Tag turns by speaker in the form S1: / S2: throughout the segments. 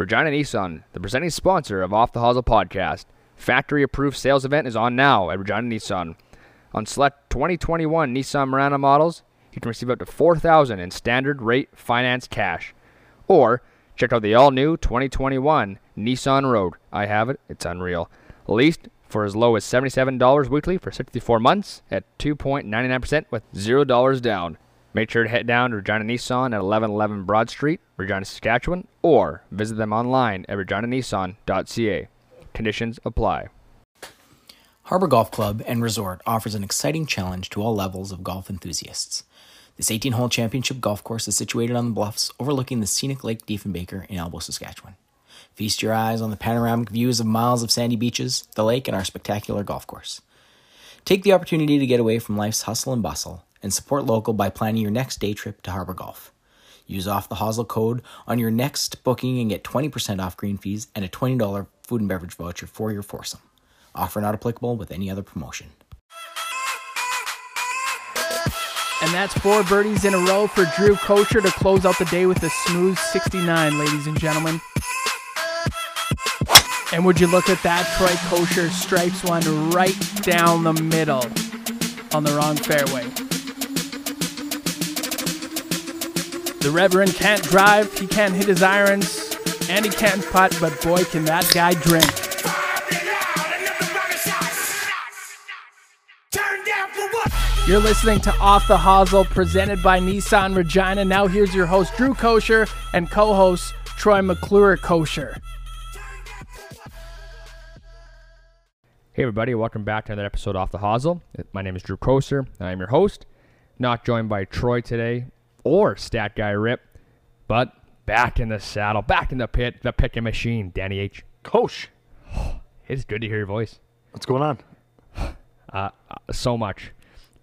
S1: Regina Nissan, the presenting sponsor of Off the Hosel podcast. Factory approved sales event is on now at Regina Nissan. On select 2021 Nissan Murano models, you can receive up to 4000 in standard rate finance cash. Or check out the all new 2021 Nissan Rogue. I have it, it's unreal. Leased for as low as $77 weekly for 64 months at 2.99% with $0 down. Make sure to head down to Regina Nissan at 1111 Broad Street, Regina, Saskatchewan, or visit them online at reginanissan.ca. Conditions apply.
S2: Harbor Golf Club and Resort offers an exciting challenge to all levels of golf enthusiasts. This 18 hole championship golf course is situated on the bluffs overlooking the scenic Lake Diefenbaker in Elbow, Saskatchewan. Feast your eyes on the panoramic views of miles of sandy beaches, the lake, and our spectacular golf course. Take the opportunity to get away from life's hustle and bustle and support local by planning your next day trip to Harbor Golf. Use off the Hosel code on your next booking and get 20% off green fees and a $20 food and beverage voucher for your foursome. Offer not applicable with any other promotion.
S3: And that's four birdies in a row for Drew Kosher to close out the day with a smooth 69, ladies and gentlemen. And would you look at that? Troy Kosher stripes one right down the middle on the wrong fairway. The Reverend can't drive, he can't hit his irons, and he can't putt, but boy, can that guy drink. You're listening to Off the Hosel, presented by Nissan Regina. Now here's your host, Drew Kosher, and co-host, Troy McClure Kosher.
S1: Hey everybody, welcome back to another episode of off the Hosel. My name is Drew Kosher. I'm your host. Not joined by Troy today or Stat Guy Rip, but back in the saddle, back in the pit, the picking machine, Danny H.
S4: Coach,
S1: It's good to hear your voice.
S4: what's going on?
S1: Uh, uh, so much.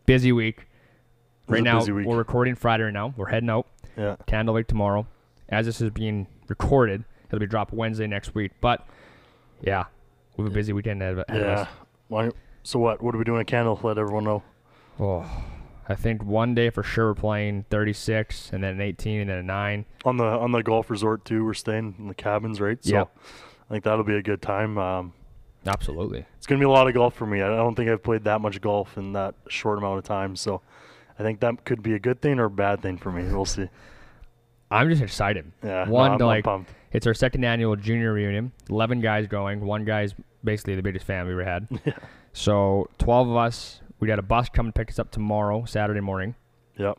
S1: Busy week. Right now,
S4: week.
S1: we're recording Friday right now. We're heading out.
S4: Yeah.
S1: Candle Lake tomorrow. As this is being recorded, it'll be dropped Wednesday next week. But yeah, we have a busy weekend ahead of of
S4: Yeah.
S1: us.
S4: Why, so what? What are we doing at Candle? Let everyone know.
S1: Oh, I think one day for sure we're playing 36, and then an 18, and then a 9.
S4: On the on the golf resort too. We're staying in the cabins, right? So
S1: Yep.
S4: I think that'll be a good time. Um,
S1: Absolutely.
S4: it's gonna be a lot of golf for me. I don't think I've played that much golf in that short amount of time. So I think that could be a good thing or a bad thing for me. We'll see.
S1: I'm just excited.
S4: Yeah.
S1: One
S4: I'm
S1: like,
S4: pumped.
S1: it's our second annual junior reunion. 11 guys going. One guy's basically the biggest fan we ever had.
S4: Yeah.
S1: So 12 of us. We got a bus coming to pick us up tomorrow, Saturday morning.
S4: Yep.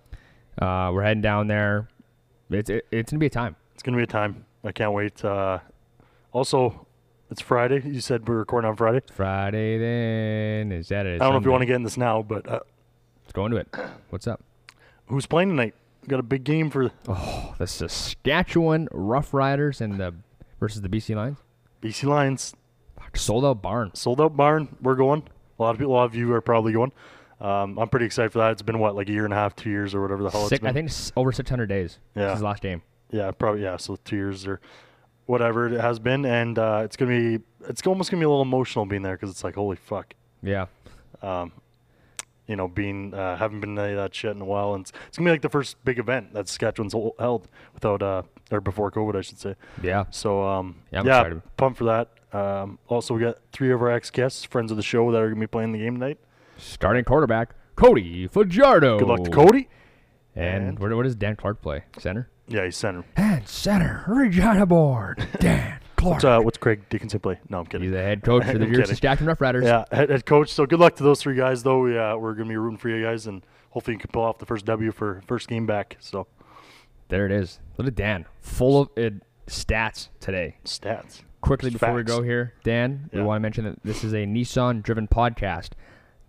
S1: Uh, we're heading down there. It's it, it's gonna be a time.
S4: It's gonna be a time. I can't wait. Uh, also, it's Friday. You said we're recording on Friday.
S1: Friday then is that it?
S4: I don't know if you want to get in this now, but uh,
S1: Let's go into it. What's up?
S4: who's playing tonight? We got a big game for
S1: Oh, the Saskatchewan Rough Riders and the versus the BC Lions.
S4: BC Lions.
S1: Sold out barn.
S4: sold out barn. We're going. A lot of people, a lot of you are probably going. Um, I'm pretty excited for that. It's been what, like a year and a half, two years, or whatever the hell
S1: Six. I think it's over 600 days.
S4: Yeah.
S1: This is last game.
S4: Yeah, probably. Yeah, so two years or whatever it has been, and uh, it's gonna be. It's almost gonna be a little emotional being there because it's like, holy fuck.
S1: Yeah.
S4: Um, you know, being uh, haven't been to any of that shit in a while, and it's, it's gonna be like the first big event that Saskatchewan's held without uh or before COVID, I should say.
S1: Yeah.
S4: So um,
S1: Yeah, I'm excited.
S4: pumped for that. Um, also, we got three of our ex guests, friends of the show, that are gonna be playing the game tonight.
S1: Starting quarterback Cody Fajardo.
S4: Good luck to Cody.
S1: And,
S4: And-
S1: where, where does Dan Clark play? Center.
S4: Yeah, he's center.
S1: And center Regina board. Dan Clark.
S4: What's, uh, what's Craig Dickenson play? No, I'm kidding.
S1: He's the head coach for the
S4: I'm
S1: Deer
S4: kidding.
S1: Saskatchewan Rough Riders.
S4: Yeah, head, head coach. So good luck to those three guys, though. We, uh, we're going to be rooting for you guys, and hopefully you can pull off the first W for first game back. So
S1: There it is. Look at Dan. Full of uh, stats today.
S4: stats.
S1: Quickly before we go here, Dan, we want to mention that this is a Nissan driven podcast.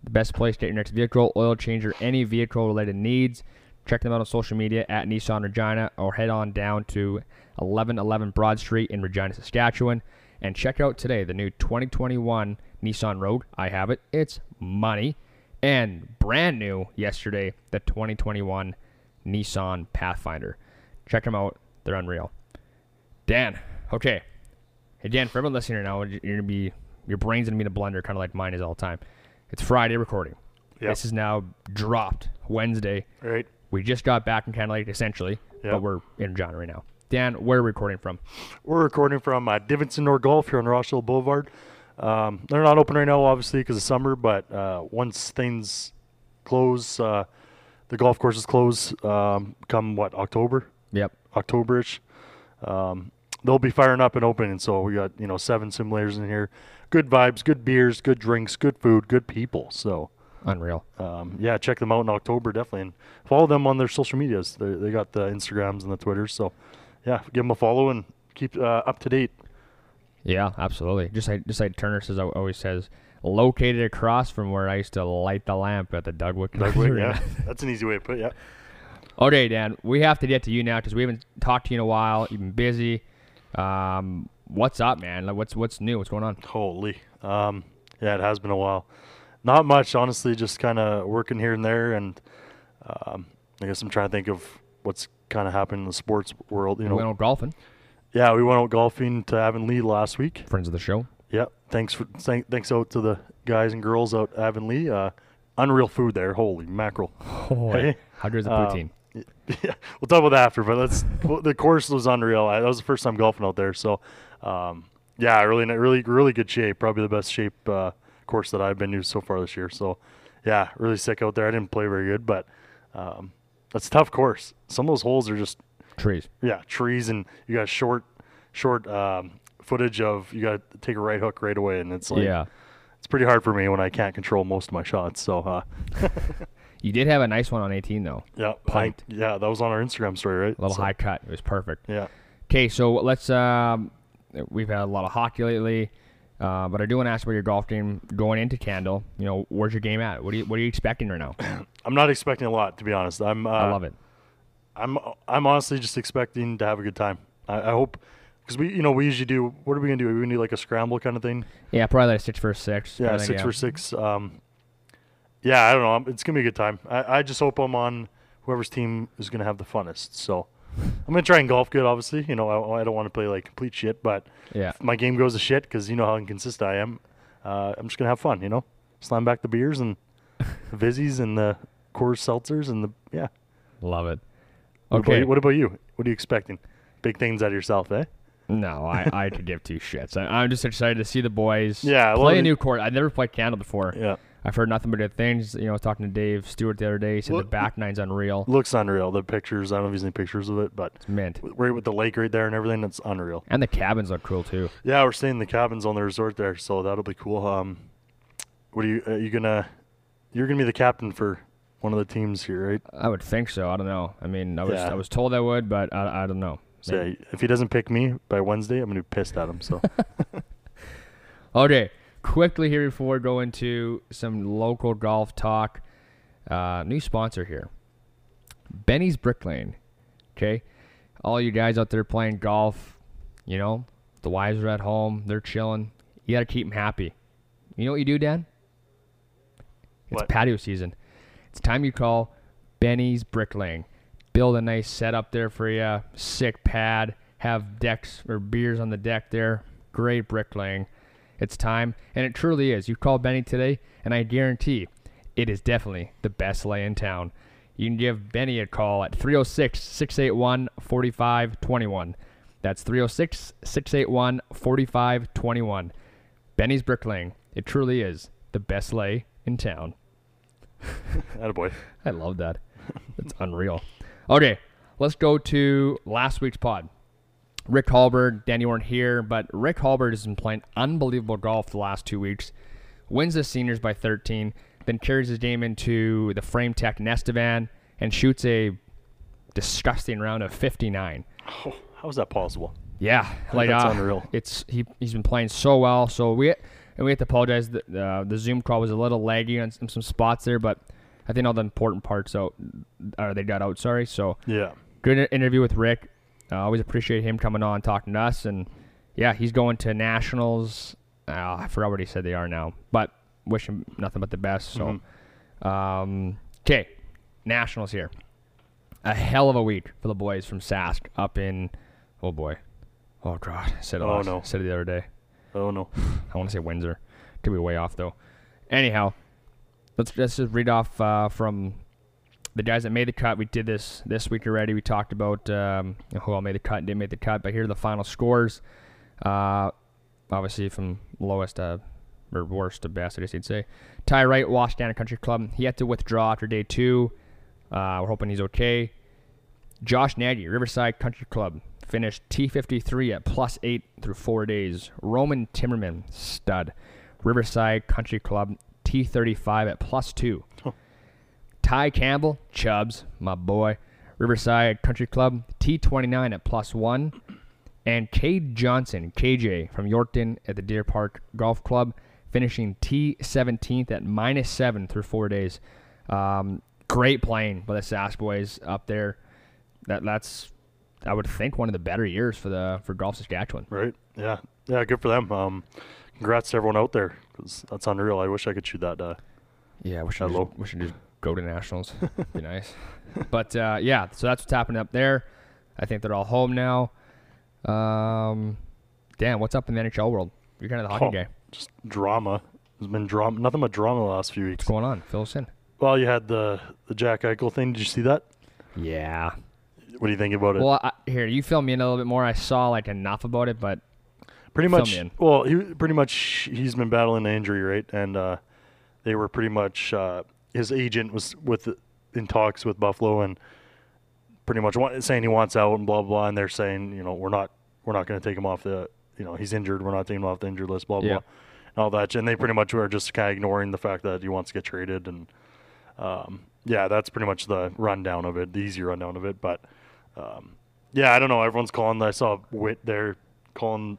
S1: The best place to get your next vehicle, oil change, or any vehicle related needs. Check them out on social media at Nissan Regina or head on down to 1111 Broad Street in Regina, Saskatchewan. And check out today the new 2021 Nissan Rogue. I have it. It's money. And brand new yesterday, the 2021 Nissan Pathfinder. Check them out. They're unreal. Dan, okay. Hey Dan, for everyone listening right now, you're gonna be your brain's gonna be in a blender, kind of like mine is all the time. It's Friday recording.
S4: Yep.
S1: This is now dropped Wednesday.
S4: Right.
S1: We just got back in Canada essentially,
S4: Yep.
S1: but we're in John right now. Dan, where are we recording from?
S4: We're recording from uh, Divinson Nord Golf here on Rochdale Boulevard. Um, they're not open right now, obviously, because of summer. But uh, once things close, uh, the golf courses close. Um, come what October,
S1: Yep.
S4: Octoberish. Um, they'll be firing up and opening. So we got you know seven simulators in here. Good vibes, good beers, good drinks, good food, good people. So
S1: Unreal.
S4: um, yeah, check them out in October definitely, and follow them on their social medias. They they got the Instagrams and the Twitters. So yeah, give them a follow and keep uh, up to date.
S1: Yeah, absolutely. Just like just like Turner says, always says, located across from where I used to light the lamp at the Dugwick.
S4: Dugwick, yeah, that's an easy way to put it. Yeah.
S1: Okay, Dan, we have to get to you now because we haven't talked to you in a while. You've been busy. Um, what's up, man? Like, what's what's new? What's going on?
S4: Holy. Um, yeah, it has been a while. Not much, honestly. Just kind of working here and there, and um, I guess I'm trying to think of what's kind of happened in the sports world. You
S1: We
S4: know,
S1: went out golfing.
S4: yeah, we went out golfing to Avonlea last week.
S1: Friends of the show.
S4: Yeah, thanks for thank, thanks out to the guys and girls out Avonlea. Uh, unreal food there. Holy mackerel. Hey.
S1: How good is the
S4: Um,
S1: poutine?
S4: yeah, we'll talk about that after. But let's. the course was unreal. I, that was the first time golfing out there. So, um, yeah, really, really, really good shape. Probably the best shape uh, course that I've been to so far this year. So, yeah, really sick out there. I didn't play very good, but um, that's a tough course. Some of those holes are just
S1: Trees.
S4: yeah trees, and you got short, short um, footage of you got to take a right hook right away, and it's like
S1: yeah.
S4: it's pretty hard for me when I can't control most of my shots. So, uh,
S1: You did have a nice one on 18 though.
S4: yeah,
S1: Pint.
S4: I- yeah, that was on our Instagram story, right?
S1: A little
S4: So,
S1: high cut. It was perfect.
S4: Yeah.
S1: Okay, so let's. Um, we've had a lot of hockey lately, uh, but I do want to ask about your golf game going into Candle. You know, where's your game at? What are you What are you expecting right now?
S4: I'm not expecting a lot, to be honest. I'm. Uh,
S1: I love it.
S4: I'm. I'm honestly just expecting to have a good time. I, I hope, because we, you know, we usually do. What are we gonna do? We gonna do like a scramble kind of thing.
S1: Yeah, probably like six for six.
S4: Yeah, six for six. Um, yeah, I don't know. It's gonna be a good time. I, I just hope I'm on whoever's team is gonna have the funnest. So I'm gonna try and golf good. Obviously, you know, I, I don't want to play like complete shit, but
S1: Yeah.
S4: if my game goes to shit because you know how inconsistent I am. Uh, I'm just gonna have fun. You know, slam back the beers and the Vizzies and the Coors seltzers and the yeah.
S1: Love it.
S4: What about
S1: Okay.
S4: you- what about you? What are you expecting? Big things out of yourself, eh?
S1: No, I, I could give two shits. I, I'm just excited to see the boys
S4: Yeah, well,
S1: play a new court. I've never played Candle before.
S4: Yeah.
S1: I've heard nothing but good things. You know, I was talking to Dave Stewart the other day. He said
S4: Well-
S1: the back nine's unreal.
S4: Looks unreal. The pictures, I don't know if he's any pictures of it, but
S1: It's mint.
S4: right with the lake right there and everything, it's unreal.
S1: And the cabins look cool too.
S4: Yeah, we're staying in the cabins on the resort there, so that'll be cool. Um, what are you? Are you gonna? You're gonna be the captain for one of the teams here, right?
S1: I would think so. I don't know. I mean, I was
S4: Yeah.
S1: I was told I would, but I, I don't know.
S4: So yeah, if he doesn't pick me by Wednesday, I'm gonna be pissed at him. So
S1: Okay, quickly here before we go into some local golf talk. Uh, new sponsor here, Benny's Brick Lane. Okay, all you guys out there playing golf, you know, the wives are at home, they're chilling. You gotta keep them happy. You know what you do, Dan? It's
S4: What?
S1: patio season. It's time you call Benny's Brick Lane. Build a nice setup there for you. Sick pad. Have decks or beers on the deck there. Great bricklaying. It's time, and it truly is. You call Benny today, and I guarantee it is definitely the best lay in town. You can give Benny a call at 306 681 4521. That's 306 681 4521. Benny's Bricklaying. It truly is the best lay in town.
S4: attaboy.
S1: I love that. It's unreal. Okay, let's go to last week's pod. Rick Hallberg, Danny weren't here, but Rick Hallberg has been playing unbelievable golf the last two weeks. Wins the seniors by 13, then carries his game into the Frame Tech Nestevan and shoots a disgusting round of 59.
S4: Oh, how is that possible?
S1: Yeah, like
S4: that's
S1: uh,
S4: unreal.
S1: It's he he's been playing so well. So we and we have to apologize. The uh, the Zoom call was a little laggy on some, some spots there, but I think all the important parts out or they got out. Sorry. So
S4: Yeah.
S1: good interview with Rick. I always appreciate him coming on talking to us, and yeah, he's going to nationals. Uh, I forgot what he said they are now, but wish him nothing but the best. So, um, okay, nationals here. A hell of a week for the boys from Sask up in. Oh boy, oh god, I said it
S4: Oh,
S1: last-
S4: no.
S1: said it the other day.
S4: Oh no.
S1: I want to say Windsor. Could be way off though. Anyhow, let's let's just read off uh, from the guys that made the cut, we did this this week already. We talked about um, who all made the cut and didn't make the cut, but here are the final scores. Uh, obviously from lowest to or worst to best, I guess you'd say. Ty Wright, Wascana Country Club. He had to withdraw after day two. Uh, we're hoping he's okay. Josh Nagy, Riverside Country Club, finished T53 at plus eight through four days. Roman Timmerman, stud. Riverside Country Club, T35 at plus two. Ty Campbell, Chubbs, my boy. Riverside Country Club, T29 at plus one. And Cade Johnson, KJ, from Yorkton at the Deer Park Golf Club, finishing T17th at minus seven through four days. Um, great playing by the Sask boys up there. That that's I would think one of the better years for the for golf Saskatchewan.
S4: Right. Yeah. Yeah. Good for them. Um, congrats to everyone out there because that's unreal. I wish I could shoot that. Uh,
S1: Yeah, we should
S4: Hello.
S1: just, we should just go to nationals. Be nice. But uh, yeah, so that's what's happening up there. I think they're all home now. Um, damn, what's up in the NHL world? You're kind of the hockey
S4: Oh.
S1: guy.
S4: just drama. There's been drama. Nothing but drama the last few weeks.
S1: What's going on? Fill us in.
S4: Well, you had the the Jack Eichel thing. Did you see that?
S1: Yeah.
S4: What do you think about it?
S1: Well, I, here you fill me in a little bit more. I saw like enough about it, but
S4: pretty much. Well, he pretty much he's been battling an injury, right? And uh, they were pretty much uh, his agent was with in talks with Buffalo and pretty much want, saying he wants out and blah blah. And they're saying, you know, we're not we're not going to take him off the, you know, he's injured. We're not taking him off the injured list. Blah
S1: Yeah.
S4: blah. And all that, and they pretty much were just kind of ignoring the fact that he wants to get traded, and um, yeah, that's pretty much the rundown of it, the easy rundown of it. But um, yeah, I don't know. Everyone's calling. I saw Wit there calling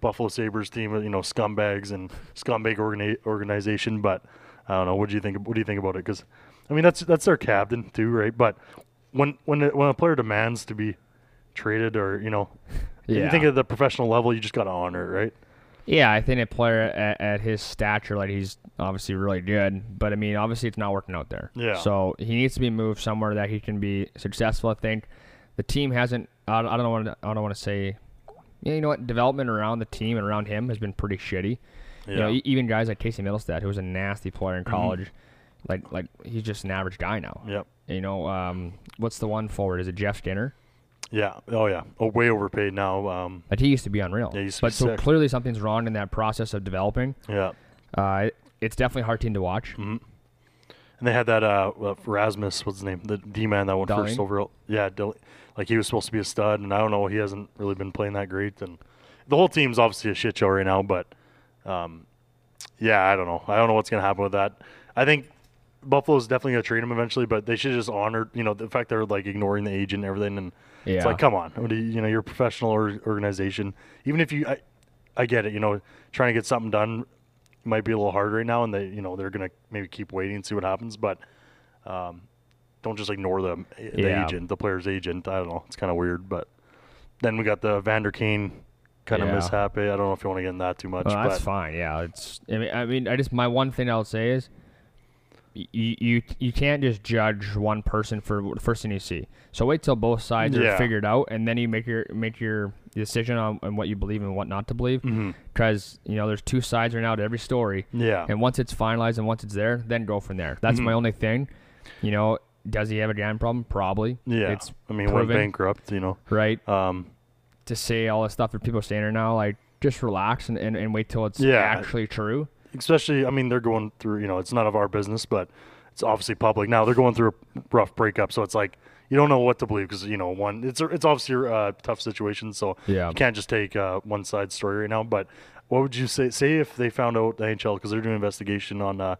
S4: Buffalo Sabres team, you know, scumbags and scumbag organi- organization. But I don't know. What do you think? What do you think about it? Because I mean, that's that's their captain too, right? But when when when a player demands to be traded, or you know,
S1: Yeah.
S4: you think at the professional level, you just got to honor it, right?
S1: yeah, I think a player at, at his stature, like he's obviously really good, but I mean, obviously it's not working out there.
S4: Yeah.
S1: So he needs to be moved somewhere that he can be successful. I think the team hasn't. I, I don't want. I don't want to say. Yeah, you know what? Development around the team and around him has been pretty shitty. You know,
S4: Yeah.
S1: e- even guys like Casey Mittelstadt, who was a nasty player in college, like like he's just an average guy now.
S4: Yep.
S1: You know, um, what's the one forward? Is it Jeff Skinner?
S4: Yeah. Oh yeah. Oh, way overpaid now. Um,
S1: But he used to be unreal.
S4: Yeah, he used to
S1: but so
S4: sick.
S1: clearly something's wrong in that process of developing.
S4: yeah.
S1: Uh, it- it's definitely a hard team to watch.
S4: Mm-hmm. And they had that uh, uh Rasmus, what's his name? The D man that went first overall. Yeah, like he was supposed to be a stud, and I don't know, he hasn't really been playing that great. And the whole team's obviously a shit show right now. But um, yeah, I don't know. I don't know what's gonna happen with that. I think Buffalo's definitely gonna trade him eventually, but they should just honor, you know, the fact they're like ignoring the agent and everything. And
S1: Yeah.
S4: it's like, come on, what do you, you know, you're a professional or- organization. Even if you, I, I get it, you know, trying to get something done might be a little hard right now, and they, you know, they're gonna maybe keep waiting and see what happens. But um, don't just ignore the, the
S1: Yeah.
S4: agent, the player's agent. I don't know, it's kind of weird. But then we got the Vander Kane kind of
S1: Yeah.
S4: mishap. I don't know if you want to get in that too much.
S1: Well,
S4: but
S1: that's fine. Yeah, it's. I mean, I mean, I just my one thing I'll say is, you you you can't just judge one person for the first thing you see. So wait till both sides
S4: Yeah.
S1: are figured out, and then you make your make your decision on, on what you believe and what not to believe. Because you know, there's two sides right now to every story.
S4: Mm-hmm. Yeah.
S1: And once it's finalized and once it's there, then go from there. That's my only thing. You know, does he have a gambling problem? Probably.
S4: yeah,
S1: It's
S4: I mean, went bankrupt, you know.
S1: right?
S4: Um,
S1: to say all the stuff that people are saying right now, like just relax and, and, and wait till it's
S4: Yeah.
S1: actually true.
S4: especially, I mean, they're going through, you know, it's none of our business, but it's obviously public now. They're going through a rough breakup, so it's like you don't know what to believe because you know, one, it's it's obviously a tough situation, so
S1: Yeah.
S4: you can't just take uh, one side story right now. But what would you say? Say if they found out the NHL because they're doing an investigation on, uh,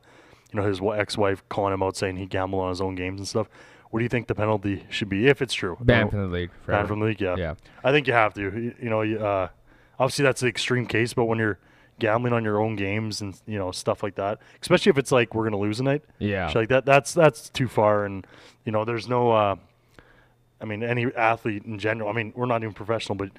S4: you know, his ex-wife calling him out saying he gambled on his own games and stuff. What do you think the penalty should be if it's true?
S1: Banned from the league.
S4: Banned
S1: forever.
S4: from the league, yeah.
S1: Yeah.
S4: I think you have to. You, you know, you, uh, obviously that's the extreme case, but when you're gambling on your own games and you know stuff like that, especially if it's like we're gonna lose a night,
S1: Yeah.
S4: like that, that's that's too far. And you know, there's no. Uh, I mean, any athlete in general. I mean, we're not even professional, but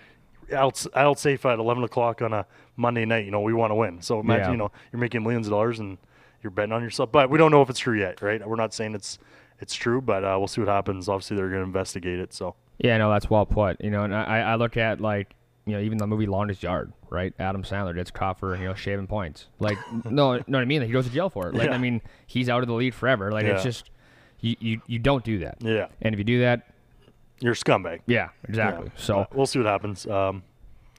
S4: out out safe at 11 o'clock on a Monday night. You know, we want to win. So imagine,
S1: Yeah.
S4: you know, you're making millions of dollars and you're betting on yourself. But we don't know if it's true yet, right? We're not saying it's it's true, but uh, we'll see what happens. Obviously, they're gonna investigate it. So.
S1: Yeah, no, that's well put. You know, and I, I look at like, you know, even the movie Longest Yard, right? Adam Sandler gets caught for, you know, shaving points. Like, no, know what I mean? Like, he goes to jail for it. Like,
S4: Yeah.
S1: I mean, he's out of the lead forever. Like, it's just, You, you you don't do that.
S4: Yeah,
S1: And if you do that,
S4: you're a scumbag.
S1: yeah, exactly.
S4: Yeah.
S1: So
S4: Uh, we'll see what happens. Um,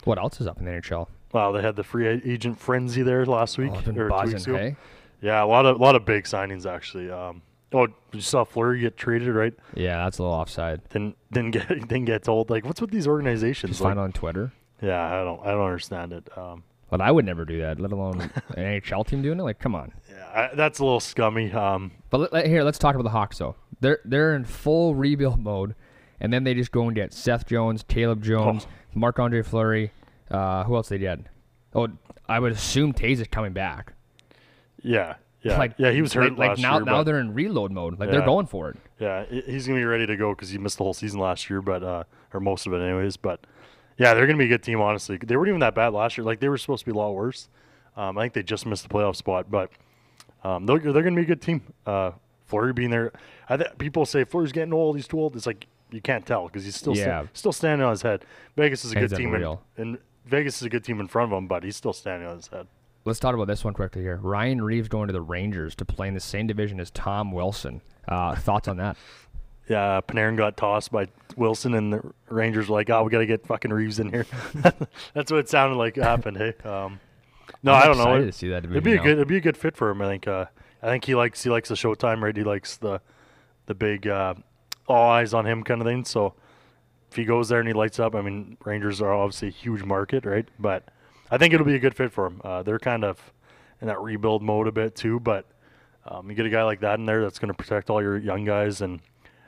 S1: what else is up in the NHL?
S4: wow, they had the free agent frenzy there last week
S1: Oh,
S4: or two weeks ago.
S1: hey?
S4: Yeah, a lot of a lot of big signings actually. Um, oh, you saw Fleury get traded, right?
S1: Yeah, that's a little offside.
S4: Didn't didn't get didn't get told. Like, what's with these organizations?
S1: Just
S4: Like,
S1: find on Twitter.
S4: yeah, I don't I don't understand it. Um,
S1: But I would never do that, let alone an NHL team doing it. Like, come on.
S4: yeah, I, that's a little scummy. Um,
S1: But let, here, let's talk about the Hawks though. They're they're in full rebuild mode, and then they just go and get Seth Jones, Caleb Jones, Marc Andre Fleury. Uh, who else they get? Oh, I would assume Taze is coming back.
S4: yeah, yeah,
S1: like
S4: yeah. He was hurt
S1: like, like now.
S4: year.
S1: now they're in reload mode. Like
S4: Yeah.
S1: they're going for it.
S4: Yeah, he's gonna be ready to go because he missed the whole season last year, but uh, or most of it anyways. But yeah, they're gonna be a good team. Honestly, they weren't even that bad last year. Like they were supposed to be a lot worse. Um, I think they just missed the playoff spot, but um, they're, they're gonna be a good team. Uh, Fleury being there, I th- people say Fleury's getting old. He's too old. It's like you can't tell because he's still
S1: Yeah.
S4: still standing on his head. Vegas is a
S1: He's
S4: good team, in, and Vegas is a good team in front of him, but he's still standing on his head.
S1: Let's talk about this one quickly here. Ryan Reaves going to the Rangers to play in the same division as Tom Wilson. Uh, thoughts on that?
S4: Yeah, Panarin got tossed by Wilson, and the Rangers were like, "Oh, we got to get fucking Reaves in here." That's what it sounded like happened. Hey, um, no,
S1: I'm
S4: I don't know.
S1: excited to see that
S4: It'd be a good, it'd be a good fit for him. I think. Uh, I think he likes he likes the Showtime, right? He likes the the big uh, all eyes on him kind of thing. So if he goes there and he lights up, I mean, Rangers are obviously a huge market, right? But I think it'll be a good fit for him. Uh, they're kind of in that rebuild mode a bit too, but um, you get a guy like that in there that's going to protect all your young guys and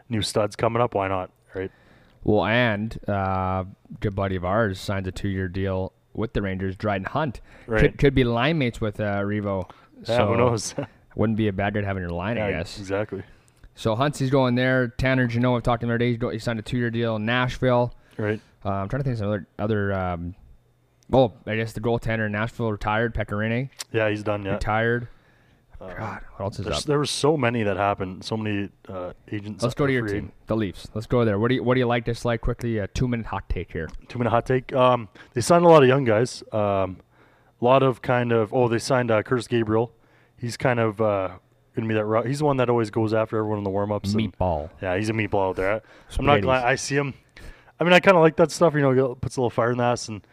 S4: new studs coming up. Why not, right?
S1: Well, and uh, good buddy of ours signs a two-year deal with the Rangers. Dryden Hunt
S4: Right.
S1: could, could be line mates with uh, Revo.
S4: Yeah,
S1: so
S4: who knows?
S1: Wouldn't be a bad guy to have in your line, I guess.
S4: exactly.
S1: So Huntsy's going there. Tanner Jeannot, I've talked to him the other day. He signed a two-year deal in Nashville.
S4: Right.
S1: Uh, I'm trying to think of some other. other um, oh, I guess the goaltender in Nashville retired. Pekka Rinne
S4: Yeah, he's done. Yeah.
S1: retired.
S4: Uh,
S1: God, what else is up?
S4: there were so many that happened. So many uh, agents.
S1: Let's go to your team, the Leafs. Let's go there. What do you What do you like, dislike? Quickly, a two-minute hot take here.
S4: Two minute hot take. Um, they signed a lot of young guys. Um, a lot of kind of. Oh, they signed uh, Curtis Gabriel. He's kind of uh, gonna be that. He's the one that always goes after everyone in the warm ups.
S1: Meatball.
S4: Yeah, he's a meatball out there. So I'm not glad I see him. I mean, I kind of like that stuff. You know, it puts a little fire in the ass, and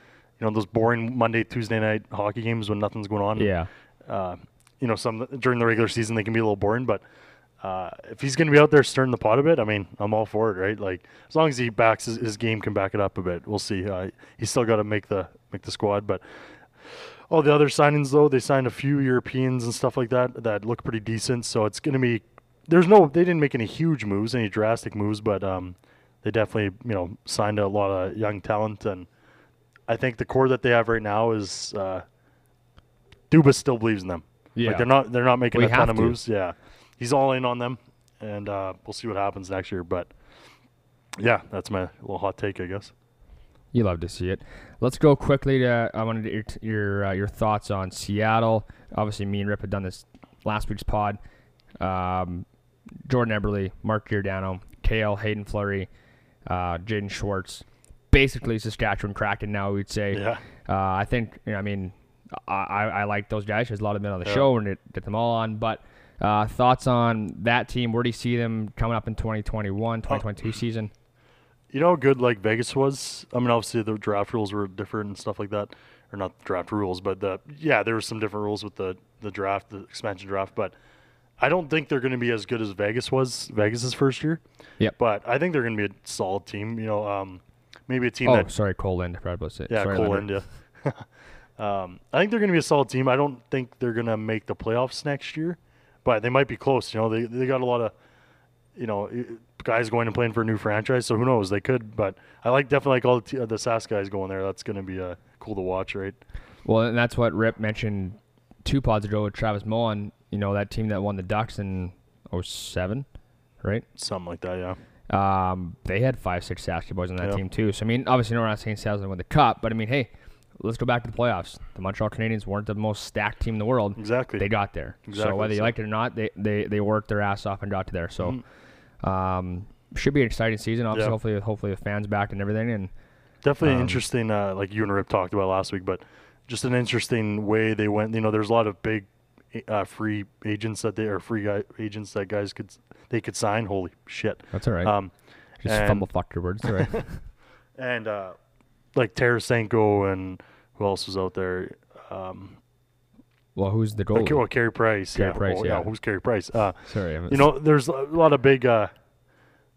S4: you know those boring Monday, Tuesday night hockey games when nothing's going on.
S1: Yeah.
S4: uh, you know, some during the regular season they can be a little boring, but uh, if he's going to be out there stirring the pot a bit, I mean, I'm all for it, right? Like as long as he backs his, his game can back it up a bit, we'll see. Uh, he's still got to make the make the squad, but all the other signings though, they signed a few Europeans and stuff like that that look pretty decent. So it's going to be there's no they didn't make any huge moves, any drastic moves, but um, they definitely you know signed a lot of young talent and. I think the core that they have right now is uh, Dubas still believes in them.
S1: Yeah.
S4: Like they're not they're not making a ton of
S1: to.
S4: moves. Yeah. He's all in on them and uh, we'll see what happens next year. But yeah, that's my little hot take, I guess.
S1: You love to see it. Let's go quickly to. I wanted to your your, uh, your thoughts on Seattle. Obviously, me and Rip had done this last week's pod. Um, Jordan Eberle, Mark Giordano, Kale, Haydn Fleury, uh, Jaden Schwartz. Basically, Saskatchewan Kraken now. We'd say.
S4: Yeah.
S1: Uh, I think. You know, I mean, I, I, I like those guys. There's a lot of men on the
S4: Yeah.
S1: show and it, get them all on. But uh, thoughts on that team? Where do you see them coming up in 2021, 2022 season?
S4: You know how good like Vegas was? I mean obviously the draft rules were different and stuff like that. Or not draft rules, but the yeah, there were some different rules with the, the draft, the expansion draft, but I don't think they're gonna be as good as Vegas was Vegas's first year.
S1: Yeah.
S4: But I think they're gonna be a solid team, you know, um, maybe a team
S1: Oh,
S4: that
S1: sorry. Forgot about it.
S4: Yeah,
S1: Linder.
S4: India. um, I think they're going to be a solid team. I don't think they're going to make the playoffs next year, but they might be close. You know, they they got a lot of, you know, guys going and playing for a new franchise. So who knows? They could. But I like definitely like all the, t- uh, the SAS guys going there. That's going to be uh, cool to watch, right?
S1: Well, and that's what Rip mentioned two pods ago with Travis Mullen. You know that team that won the Ducks in 07, right?
S4: Something like that. Yeah.
S1: Um, they had five, six Saskatchewan boys on that
S4: Yeah.
S1: team too. So I mean, obviously, no, we're not saying Seattle's gonna win the cup, but I mean, hey, let's go back to the playoffs. The Montreal Canadiens weren't the most stacked team in the world.
S4: Exactly.
S1: They got there. So whether you liked it or not, they, they, they worked their ass off and got to there. So
S4: Mhm.
S1: um, should be an exciting season. Obviously,
S4: Yeah.
S1: hopefully, hopefully the fans back and everything. And
S4: Definitely
S1: Um,
S4: interesting, uh, like you and Rip talked about last week, but just an interesting way they went. You know, there's a lot of big uh, free agents that they are free guy, agents that guys could they could sign. Holy shit!
S1: That's all right.
S4: Um,
S1: Just
S4: and-
S1: fumble fucked your words. All right.
S4: and uh, like Tarasenko and who else was out there? Um,
S1: well, who's the goalie?
S4: well, Carey Price.
S1: Carey
S4: yeah.
S1: Price,
S4: Oh,
S1: yeah.
S4: Who's Carey Price? Uh,
S1: Sorry.
S4: You know, there's a lot of big, uh,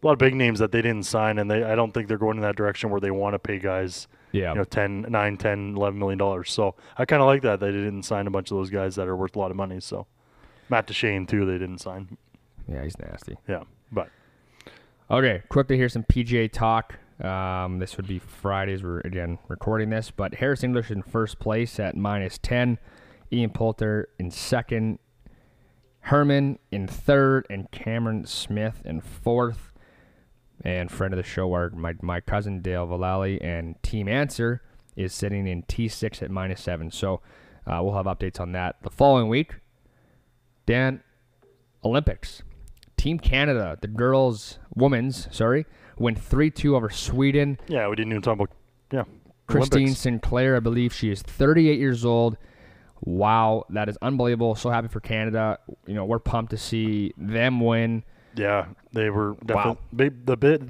S4: a lot of big names that they didn't sign, and they I don't think they're going in that direction where they want to pay guys,
S1: yeah.
S4: you know, 10, 9, 10, 11 million dollars. So I kind of like that they didn't sign a bunch of those guys that are worth a lot of money. So Matt Duchene too, they didn't sign.
S1: yeah, he's nasty.
S4: Yeah, but
S1: Okay, quickly here's some PGA talk. Um, this would be Fridays. We're again recording this, but Harris English in first place at minus ten. Ian Poulter in second. Herman in third, and Cameron Smith in fourth. And friend of the show, our my my cousin Dale Vallely and Team Answer is sitting in T6 at minus seven. So uh, we'll have updates on that the following week. Dan, Olympics. Team Canada, the girls, women's, sorry, went 3 2 over Sweden.
S4: yeah, we didn't even talk about yeah.
S1: Christine
S4: Olympics.
S1: Sinclair, I believe she is 38 years old. Wow, that is unbelievable. So happy for Canada. You know, we're pumped to see them win.
S4: Yeah, they were
S1: Wow.
S4: definitely big, the bit.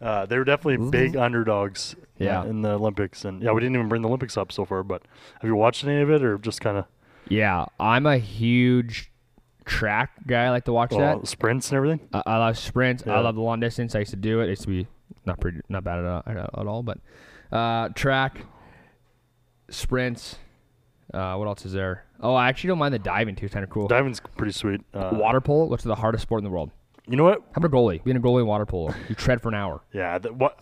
S4: Uh, they were definitely big underdogs.
S1: Yeah.
S4: in the Olympics, and yeah, we didn't even bring the Olympics up so far. But have you watched any of it, or just kind of
S1: Yeah, I'm a huge track guy. I like to watch that.
S4: sprints and everything?
S1: I, I love sprints. I love the long distance. I used to do it. It used to be not pretty, not bad at, at all. But uh, track, sprints. Uh, what else is there? Oh, I actually don't mind the diving too. It's kind of cool.
S4: Diving's pretty sweet. Uh,
S1: water polo. What's the hardest sport in the world?
S4: You know what?
S1: How about a goalie? Being a goalie in water polo, you tread for an hour.
S4: Yeah, the, what?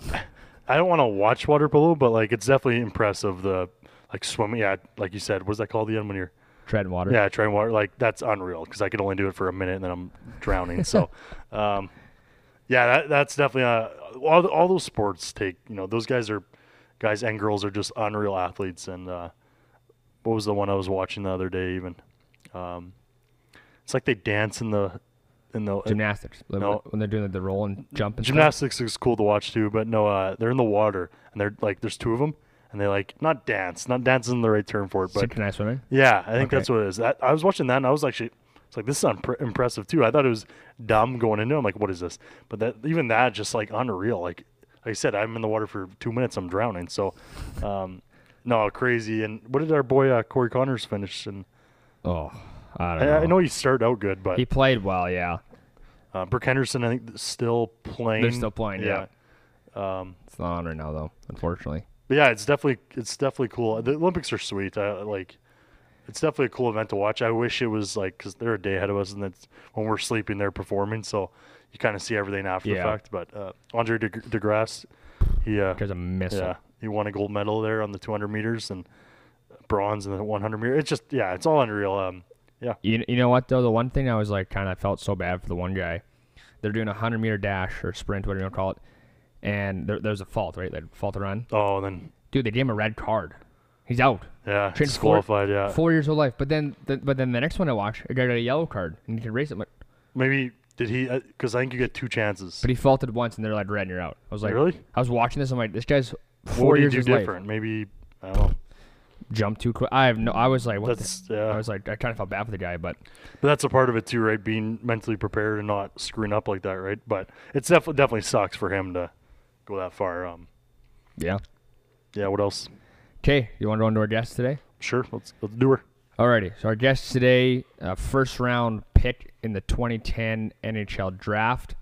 S4: I don't want to watch water polo, but like it's definitely impressive. The like swimming. Yeah, like you said, what's that called The end when you're
S1: Tread water.
S4: Yeah, trying water like that's unreal because I can only do it for a minute and then I'm drowning. so, um, yeah, that, that's definitely uh, all. All those sports take you know those guys are guys and girls are just unreal athletes. And uh, what was the one I was watching the other day? Even um, it's like they dance in the in the
S1: Gymnastics. When-
S4: No.
S1: When they're doing the roll and jump and stuff.
S4: gymnastics is cool to watch too. But no, uh, they're in the water and they're like there's two of them and they like not dance, not dance isn't the right term for it, but
S1: Synchronized swimming.
S4: yeah, I think
S1: Okay.
S4: that's what it is. That, I was watching that and I was actually, it's like this is unpre- impressive too. I thought it was dumb going into. it. I'm like, what is this? But that even that just like unreal. Like, like I said, I'm in the water for two minutes. I'm drowning. So, um, no, crazy. And what did our boy uh, Corey Conners finish? And
S1: Oh, I don't know.
S4: I, I know he started out good, but
S1: he played well. Yeah,
S4: uh, Brooke Henderson, I think, still playing.
S1: they're still playing. Yeah,
S4: Um,
S1: it's not on right now though, unfortunately.
S4: But yeah, it's definitely it's definitely cool. The Olympics are sweet. I like. It's definitely a cool event to watch. I wish it was like because they're a day ahead of us, and that's when we're sleeping, they're performing. So you kind of see everything after
S1: Yeah.
S4: the fact. But uh, Andre De- DeGrasse, he uh,
S1: Because a missile.
S4: yeah, he won a gold medal there on the 200 meters and bronze in the 100 meter. It's just yeah, it's all unreal. Um, yeah,
S1: You, you know what though? The one thing I was like kind of felt so bad for the one guy. They're doing a hundred meter dash or sprint, whatever you want to call it, and there, there's a fault, right? Like fault to run.
S4: oh, and then
S1: Dude, they gave him a red card. He's out.
S4: yeah,
S1: Trained four-
S4: disqualified. Yeah,
S1: Four years of life. But then, the, but then the next one I watched, a guy got a yellow card and he could race it.
S4: Maybe did he? Because I think you get two chances.
S1: but he faulted once and they're like red and you're out. I was like,
S4: Really?
S1: I was watching this. I'm like, this guy's four years
S4: do
S1: his life.
S4: different? Maybe I don't know.
S1: Jumped too quick. I have no. I was like, what?
S4: That's
S1: the,
S4: yeah.
S1: I was like, I kind of felt bad for the guy, but
S4: But that's a part of it too, right? Being mentally prepared and not screwing up like that, right? But it's definitely definitely sucks for him to go that far. Um,
S1: yeah.
S4: yeah. What else?
S1: Okay, you want to go into our guest today?
S4: Sure, let's let's do her.
S1: Alrighty, so our guest today, uh, first round pick in the 2010 NHL draft,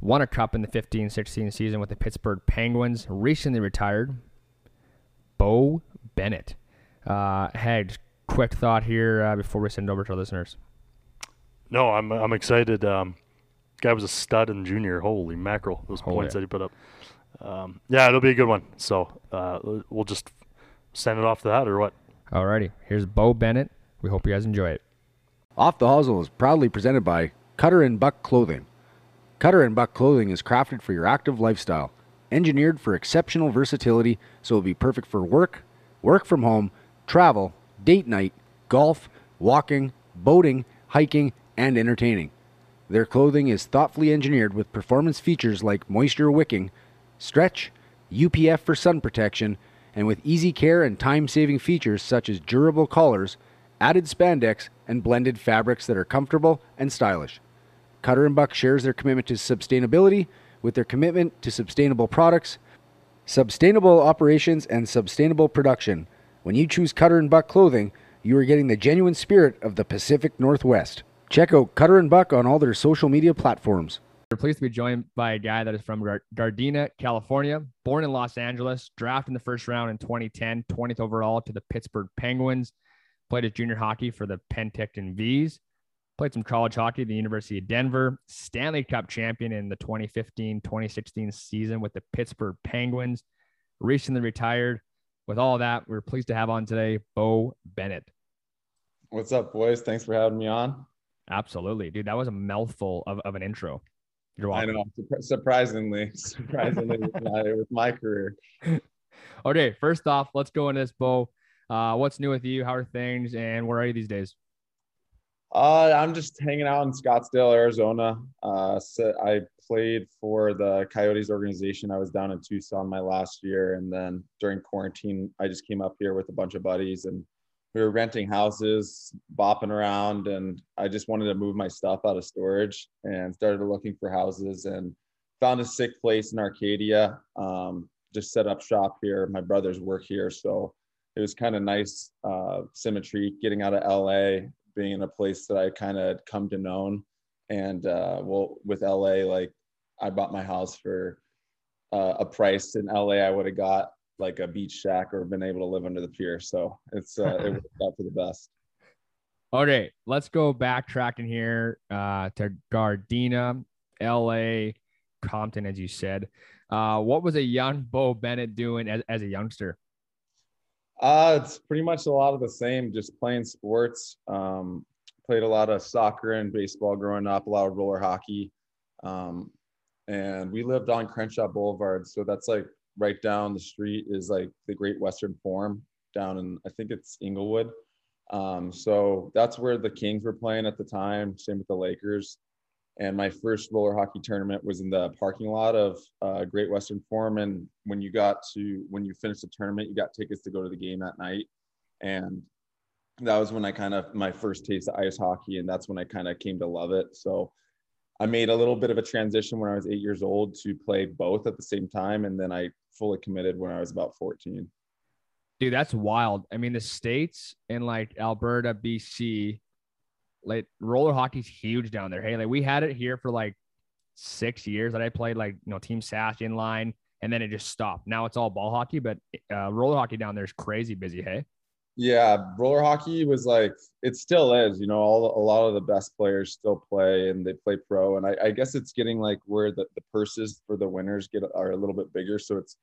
S1: won a cup in the 15-16 season with the Pittsburgh Penguins, recently retired. Beau Bennett. Uh, hey, just quick thought here uh, before we send it over to our listeners.
S4: No, I'm I'm excited. Um, guy was a stud in junior. Holy mackerel! Those
S1: Oh,
S4: points
S1: yeah.
S4: that he put up. Um, yeah, it'll be a good one. So uh, we'll just send it off to that, or what?
S1: Alrighty, here's Beau Bennett. We hope you guys enjoy it.
S5: Off the Hosel is proudly presented by Cutter and Buck Clothing. Cutter and Buck Clothing is crafted for your active lifestyle, engineered for exceptional versatility, so it'll be perfect for work, work from home, travel, date night, golf, walking, boating, hiking, and entertaining. Their clothing is thoughtfully engineered with performance features like moisture wicking, stretch, UPF for sun protection, and with easy care and time saving features such as durable collars added spandex, and blended fabrics that are comfortable and stylish. Cutter and Buck shares their commitment to sustainability with their commitment to sustainable products, sustainable operations, and sustainable production. When you choose Cutter and Buck clothing, you are getting the genuine spirit of the Pacific Northwest. Check out Cutter and Buck on all their social media platforms.
S1: We're pleased to be joined by a guy that is from Gardena, California, born in Los Angeles, drafted in the first round in 2010, 20th overall to the Pittsburgh Penguins, played his junior hockey for the Penticton Vees, played some college hockey at the University of Denver, Stanley Cup champion in the 2015 2016 season with the Pittsburgh Penguins, recently retired. With all that, we're pleased to have on today Beau Bennett.
S6: What's up, boys? Thanks for having me on.
S1: Absolutely, dude. That was a mouthful of, of an intro.
S6: You're welcome. I know, surprisingly, surprisingly with, my, with my career.
S1: Okay, first off, let's go into this, Beau. Uh, what's new with you? How are things? And where are you these days?
S6: Uh, I'm just hanging out in Scottsdale, Arizona. Uh, so I played for the Coyotes organization. I was down in Tucson my last year, and then during quarantine, I just came up here with a bunch of buddies, and we were renting houses, bopping around, and I just wanted to move my stuff out of storage and started looking for houses and found a sick place in Arcadia. Um, just set up shop here. My brothers work here, so it was kind of nice uh, symmetry getting out of LA being in a place that I kind of come to know. And uh, well, with LA, like I bought my house for uh, a price in LA I would have got like a beach shack or been able to live under the pier. So it's uh, it worked out for the best.
S1: Okay, let's go backtracking here uh, to Gardena, LA, Compton, as you said. Uh, what was a young Beau Bennett doing as, as a youngster?
S6: Uh, it's pretty much a lot of the same, just playing sports. Um, played a lot of soccer and baseball growing up, a lot of roller hockey. Um, and we lived on Crenshaw Boulevard. So that's like right down the street is like the Great Western Forum down in, I think it's Inglewood. Um, so that's where the Kings were playing at the time, same with the Lakers and my first roller hockey tournament was in the parking lot of uh, Great Western Forum. And when you got to when you finished the tournament, you got tickets to go to the game that night, and that was when I kind of my first taste of ice hockey, and that's when I kind of came to love it. So I made a little bit of a transition when I was eight years old to play both at the same time, and then I fully committed when I was about fourteen.
S1: Dude, that's wild. I mean, the states in like Alberta, BC, like roller hockey's huge down there. Hey, like we had it here for like six years that I played like you know Team Sask in line, and then it just stopped. Now it's all ball hockey, but uh, roller hockey down there is crazy busy. Hey.
S6: Yeah, roller hockey was like it still is. You know, all a lot of the best players still play and they play pro, and I, I guess it's getting like where the, the purses for the winners get are a little bit bigger, so it's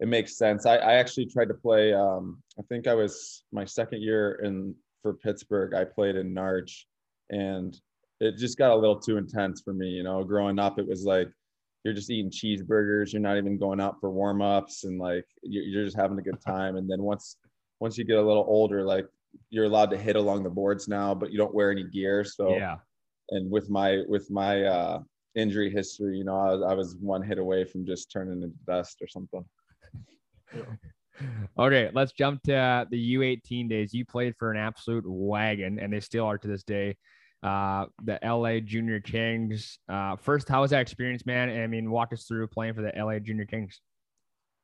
S6: it makes sense. I, I actually tried to play. Um, I think I was my second year in for Pittsburgh. I played in Narch, and it just got a little too intense for me. You know, growing up, it was like you're just eating cheeseburgers. You're not even going out for warm ups, and like you're just having a good time. And then once once you get a little older, like you're allowed to hit along the boards now, but you don't wear any gear. So
S1: yeah.
S6: And with my with my uh, injury history, you know, I was, I was one hit away from just turning into dust or something.
S1: okay, let's jump to uh, the U18 days. You played for an absolute wagon, and they still are to this day uh, the LA Junior Kings. Uh, first, how was that experience, man? I mean, walk us through playing for the LA Junior Kings.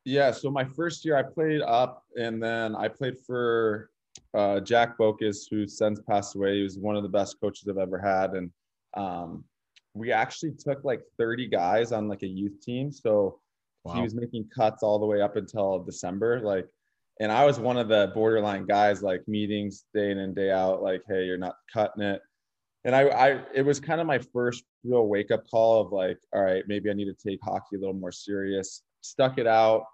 S6: Yeah, so my first year I played up, and then I played for uh, Jack Bocas, who since passed away. He was one of the best coaches I've ever had, and um, we actually took like 30 guys on like a youth team. So wow. he was making cuts all the way up until December. Like, and I was one of the borderline guys, like meetings day in and day out. Like, hey, you're not cutting it and I, I it was kind of my first real wake up call of like all right maybe i need to take hockey a little more serious. Stuck it out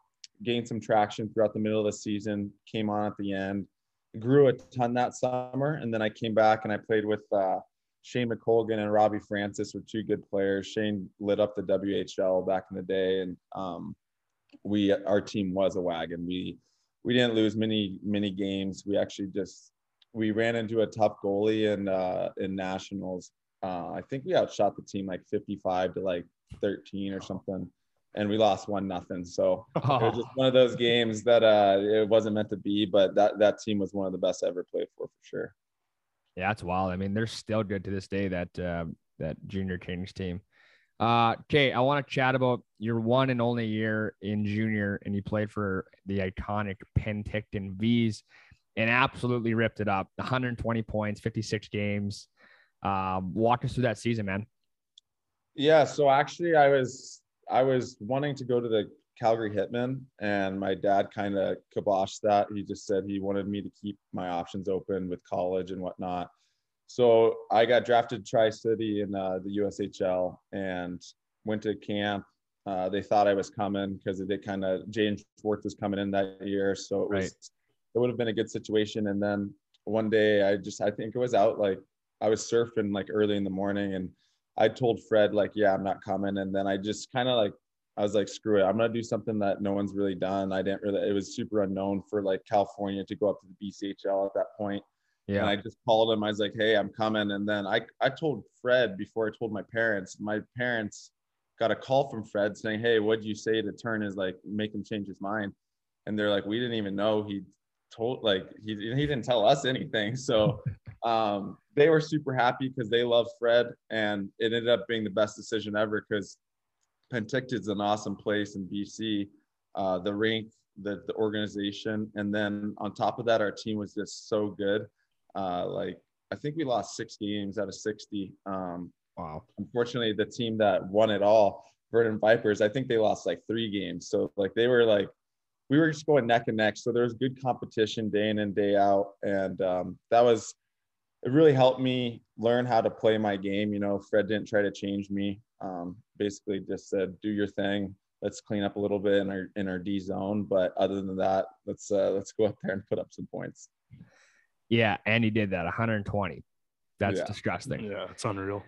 S6: gained some traction throughout the middle of the season came on at the end grew a ton that summer and then i came back and i played with uh, shane mccolgan and robbie francis were two good players. Shane lit up the whl back in the day and um, we our team was a wagon. We we didn't lose many many games. We actually just we ran into a tough goalie in uh, in nationals. Uh, I think we outshot the team like 55 to like 13 or something, and we lost one nothing. So it was just one of those games that uh, it wasn't meant to be. But that that team was one of the best I ever played for for sure.
S1: Yeah, that's wild. I mean, they're still good to this day. That uh, that junior Kings team. Uh, okay, I want to chat about your one and only year in junior, and you played for the iconic Penticton Vees and absolutely ripped it up. 120 points, 56 games. Um, walk us through that season, man.
S6: Yeah, so actually, I was I was wanting to go to the Calgary Hitmen, and my dad kind of kiboshed that. He just said he wanted me to keep my options open with college and whatnot. So I got drafted Tri City in uh, the USHL and went to camp. Uh, they thought I was coming because they kind of Jaden Schwartz was coming in that year, so it was right. It would have been a good situation. And then one day, I just I think it was out like I was surfing like early in the morning, and I told Fred like, yeah, I'm not coming. And then I just kind of like I was like, screw it, I'm gonna do something that no one's really done. I didn't really. It was super unknown for like California to go up to the BCHL at that point. Yeah. And I just called him. I was like, hey, I'm coming. And then I, I told Fred before I told my parents. My parents got a call from Fred saying, hey, what'd you say to turn his like make him change his mind? And they're like, we didn't even know he told like he he didn't tell us anything. So um, they were super happy because they love Fred, and it ended up being the best decision ever because Penticton's an awesome place in BC. Uh, the rink, the the organization, and then on top of that, our team was just so good. Uh, like I think we lost six games out of 60. Um,
S1: wow.
S6: Unfortunately, the team that won it all, Vernon Vipers, I think they lost like three games. So like they were like, we were just going neck and neck. So there was good competition day in and day out, and um, that was it. Really helped me learn how to play my game. You know, Fred didn't try to change me. Um, basically, just said, "Do your thing. Let's clean up a little bit in our in our D zone, but other than that, let's uh, let's go up there and put up some points."
S1: Yeah, and he did that 120. That's yeah. disgusting.
S4: Yeah, it's unreal.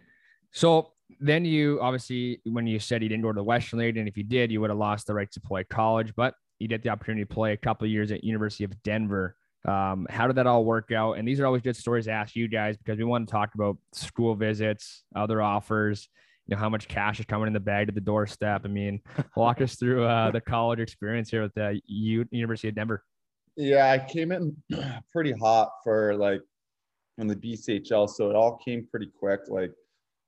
S1: So then you obviously, when you said you didn't go to the Western League, and if you did, you would have lost the right to play college, but you get the opportunity to play a couple years at University of Denver. Um, how did that all work out? And these are always good stories to ask you guys because we want to talk about school visits, other offers, you know, how much cash is coming in the bag to the doorstep. I mean, walk us through uh, the college experience here with the U- University of Denver.
S6: Yeah, I came in pretty hot for like on the BCHL, so it all came pretty quick, like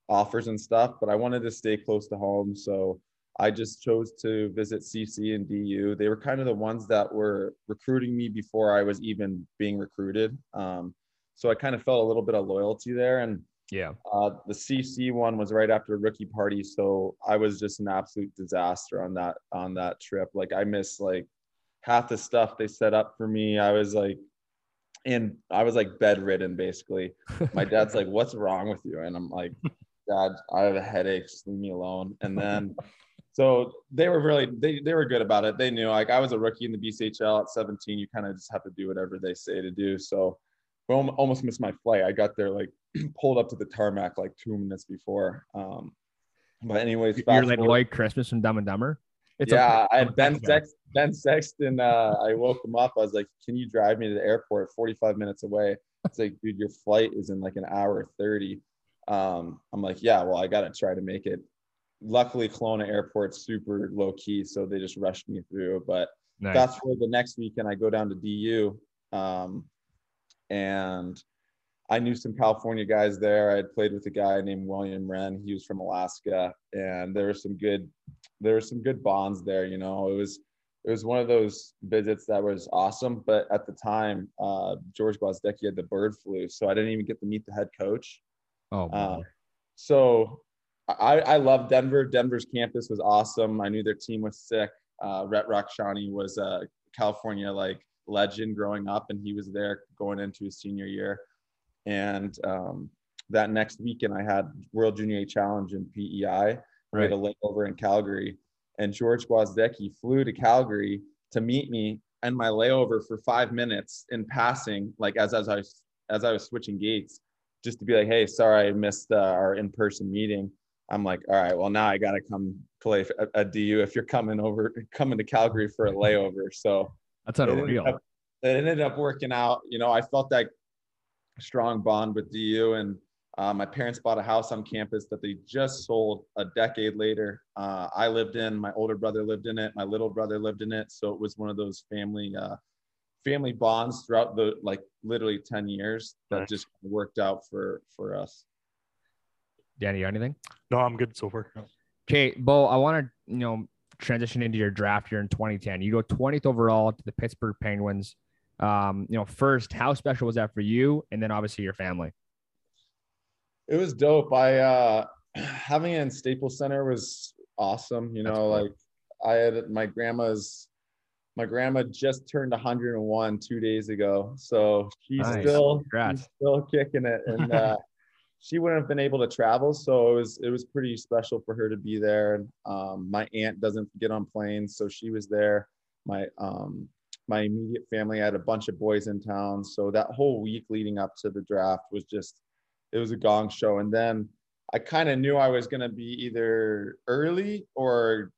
S6: offers and stuff. But I wanted to stay close to home, so I just chose to visit CC and DU. They were kind of the ones that were recruiting me before I was even being recruited. Um, so I kind of felt a little bit of loyalty there. And
S1: yeah,
S6: uh, the CC one was right after rookie party, so I was just an absolute disaster on that on that trip. Like I missed like half the stuff they set up for me. I was like, and I was like bedridden basically. My dad's like, "What's wrong with you?" And I'm like, "Dad, I have a headache. Just leave me alone." And then, so they were really they they were good about it. They knew like I was a rookie in the BCHL at 17. You kind of just have to do whatever they say to do. So, I almost missed my flight. I got there like pulled up to the tarmac like two minutes before. Um, but anyways,
S1: you're like Lloyd Christmas from Dumb and Dumber.
S6: It's yeah, I had Ben Sex, Ben Sexton. Uh, I woke him up. I was like, "Can you drive me to the airport? 45 minutes away." It's like, dude, your flight is in like an hour 30. Um, I'm like, yeah, well, I gotta try to make it. Luckily, Kelowna Airport's super low key, so they just rushed me through. But nice. fast forward the next weekend, I go down to DU, um, and I knew some California guys there. I had played with a guy named William Wrenn. He was from Alaska, and there were some good, there were some good bonds there. You know, it was it was one of those visits that was awesome. But at the time, uh, George Gwozdecky had the bird flu, so I didn't even get to meet the head coach.
S1: Oh, uh,
S6: so I I love Denver. Denver's campus was awesome. I knew their team was sick. Uh, Rhett Rakhshani was a California like legend growing up, and he was there going into his senior year. And um, that next weekend, I had World Junior A Challenge in PEI. We had a layover in Calgary, and George Gwozdecky flew to Calgary to meet me and my layover for five minutes in passing, like as as I was, as I was switching gates, just to be like, "Hey, sorry I missed uh, our in-person meeting." I'm like, "All right, well now I got to come play a, a DU if you're coming over, coming to Calgary for a layover." So
S1: that's.
S6: It ended, up, it ended up working out. You know, I felt that strong bond with DU. And uh, my parents bought a house on campus that they just sold a decade later. Uh, I lived in, my older brother lived in it, my little brother lived in it. So it was one of those family uh, family bonds throughout the like literally 10 years that
S4: Nice.
S6: just worked out for for us.
S1: Danny, you got anything?
S4: No, I'm good so far.
S1: Okay, Beau, I want to you know transition into your draft here in 2010. You go 20th overall to the Pittsburgh Penguins. Um, you know, first, how special was that for you, and then obviously your family?
S6: It was dope. I uh having it in Staples Center was awesome. You know,
S1: cool.
S6: like I had my grandma's my grandma just turned 101 two days ago. So she's
S1: Nice.
S6: still
S1: Congrats.
S6: she's still kicking it. And uh she wouldn't have been able to travel. So it was it was pretty special for her to be there. And um my aunt doesn't get on planes, so she was there. My um my immediate family had a bunch of boys in town. So that whole week leading up to the draft was just it was a gong show. And then I kind of knew I was going to be either early or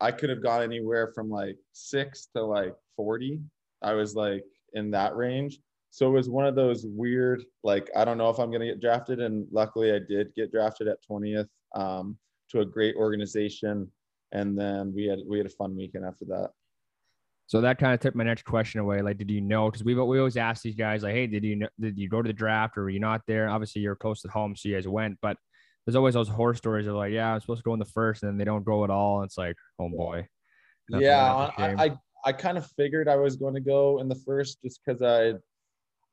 S6: I could have gone anywhere from like six to like 40. I was like in that range. So it was one of those weird, like, I don't know if I'm going to get drafted. And luckily I did get drafted at 20th um, to a great organization. And then we had, we had a fun weekend after that.
S1: So that kind of took my next question away. Like, did you know? Because we we always ask these guys, like, hey, did you know, did you go to the draft or were you not there? Obviously, you're close to home, so you guys went. But there's always those horror stories of like, yeah, I'm supposed to go in the first, and then they don't go at all. And it's like, oh boy. That's-
S6: yeah,
S1: that's a shame.
S6: I, I I kind of figured I was going to go in the first just because I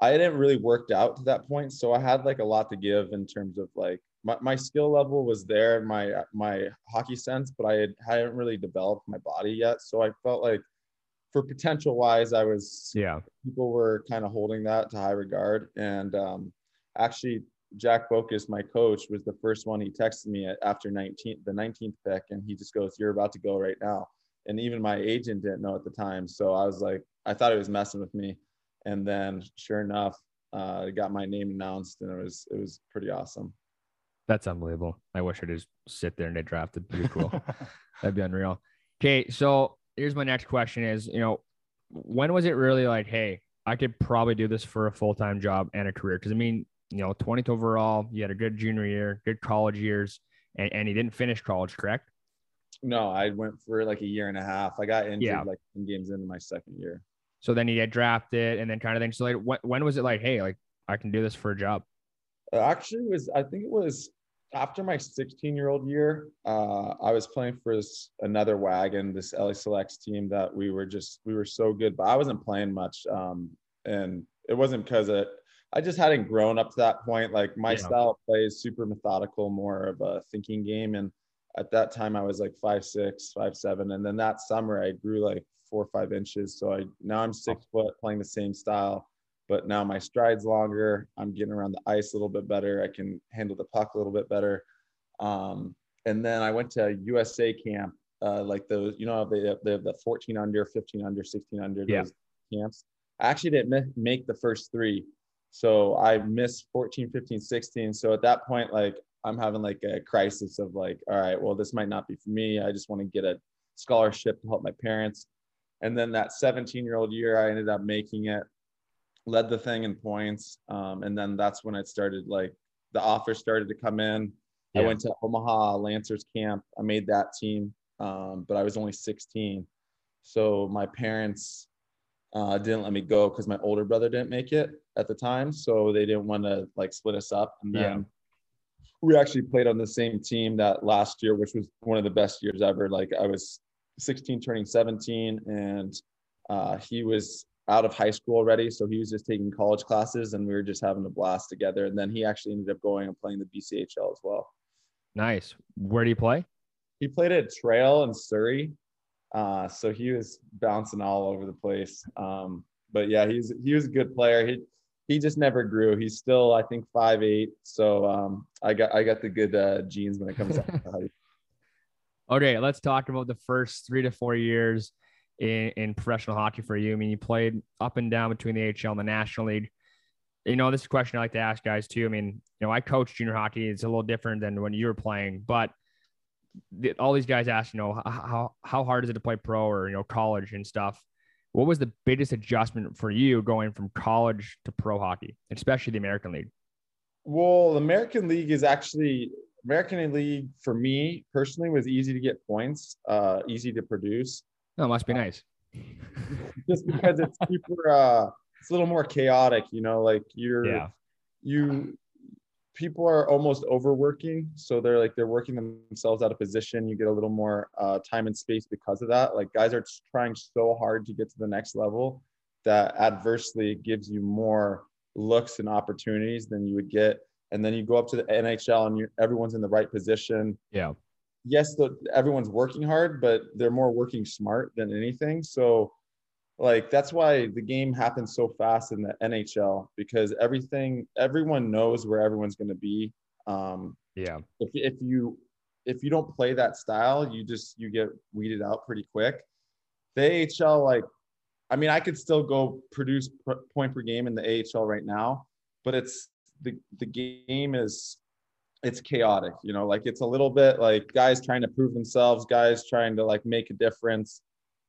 S6: I hadn't really worked out to that point, so I had like a lot to give in terms of like my, my skill level was there, my my hockey sense, but I had, hadn't really developed my body yet, so I felt like for potential wise, I was
S1: yeah.
S6: people were kind of holding that to high regard. And um, actually, Jack Bocus, my coach, was the first one. He texted me after 19, the 19th pick, and he just goes, "You're about to go right now." And even my agent didn't know at the time, so I was like, I thought he was messing with me. And then, sure enough, uh, I got my name announced, and it was it was pretty awesome.
S1: That's unbelievable. I wish I just sit there and they drafted. Pretty cool. That'd be unreal. Okay, so here's my next question: Is you know, when was it really like, hey, I could probably do this for a full time job and a career? Because I mean, you know, 20th overall, you had a good junior year, good college years, and, and you didn't finish college, correct?
S6: No, I went for like a year and a half. I got injured
S1: Yeah.
S6: like 10 games into my second year.
S1: So then you get drafted, and then kind of thing. So like, when, when was it like, hey, like I can do this for a job?
S6: It actually was i think it was after my 16 year old year uh, i was playing for this another wagon this la selects team that we were just we were so good but i wasn't playing much um, and it wasn't because it i just hadn't grown up to that point like my
S1: Yeah.
S6: style of play is super methodical more of a thinking game and at that time i was like five six five seven and then that summer i grew like four or five inches so i now i'm six foot playing the same style but now my stride's longer. I'm getting around the ice a little bit better. I can handle the puck a little bit better. Um, and then I went to USA camp, uh, like those, you know, they have, they have the 14 under, 15 under, 16 under
S1: Yeah.
S6: those camps. I actually didn't make the first three. So I missed 14, 15, 16. So at that point, like I'm having like a crisis of like, all right, well, this might not be for me. I just want to get a scholarship to help my parents. And then that 17 year old year, I ended up making it led the thing in points. Um, and then that's when it started like the offers started to come in. I went to Omaha Lancers camp. I made that team, um, but I was only 16. So my parents uh, didn't let me go because my older brother didn't make it at the time. So they didn't want to like split us up. And then
S1: Yeah.
S6: we actually played on the same team that last year, which was one of the best years ever. Like I was 16 turning 17 and uh, he was out of high school already. So he was just taking college classes and we were just having a blast together. And then he actually ended up going and playing the BCHL as well.
S1: Nice. Where do you play?
S6: He played at Trail in Surrey. Uh, so he was bouncing all over the place. Um, but yeah, he's he was a good player. He he just never grew. He's still, I think, five eight. So um, I got I got the good uh, genes when it comes to.
S1: Okay, let's talk about the first three to four years in, in professional hockey for you. I mean, you played up and down between the AHL and the National League. You know, this is a question I like to ask guys too. I mean, you know, I coach junior hockey. It's a little different than when you were playing, but the, all these guys ask, you know, how how hard is it to play pro or you know college and stuff. What was the biggest adjustment for you going from college to pro hockey, especially the American League?
S6: Well, the American League is actually American League for me personally was easy to get points, uh, easy to produce.
S1: It must be nice.
S6: just because it's super uh it's a little more chaotic, you know, like you're
S1: Yeah.
S6: you people are almost overworking so they're like they're working themselves out of position you get a little more uh, time and space because of that like guys are trying so hard to get to the next level that adversely gives you more looks and opportunities than you would get and then you go up to the nhl and everyone's in the right position
S1: Yeah.
S6: yes the, everyone's working hard but they're more working smart than anything so like that's why the game happens so fast in the NHL because everything everyone knows where everyone's going to be. Um,
S1: Yeah.
S6: if if you if you don't play that style, you just you get weeded out pretty quick. The AHL, like, I mean, I could still go produce point per game in the AHL right now, but it's the the game is it's chaotic. You know, like it's a little bit like guys trying to prove themselves, guys trying to like make a difference.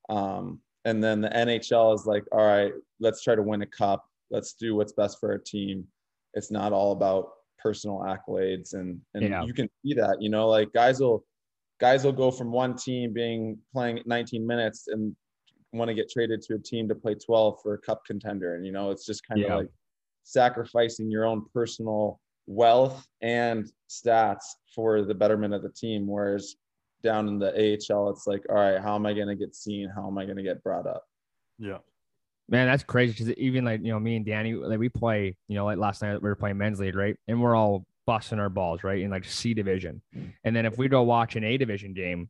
S6: Um, and then the NHL is like, all right, let's try to win a cup. Let's do what's best for our team. It's not all about personal accolades, and and
S1: Yeah.
S6: you can see that. You know, like guys will guys will go from one team being playing 19 minutes and want to get traded to a team to play 12 for a cup contender, and you know, it's just kind of
S1: Yeah.
S6: like sacrificing your own personal wealth and stats for the betterment of the team. Whereas down in the AHL, it's like, all right, how am I going to get seen? How am I going to get brought up?
S4: Yeah.
S1: Man, that's crazy because even like you know me and Danny, like we play, you know, like last night we were playing men's league, right? And we're all busting our balls, right? In like C division, and then if we go watch an A division game,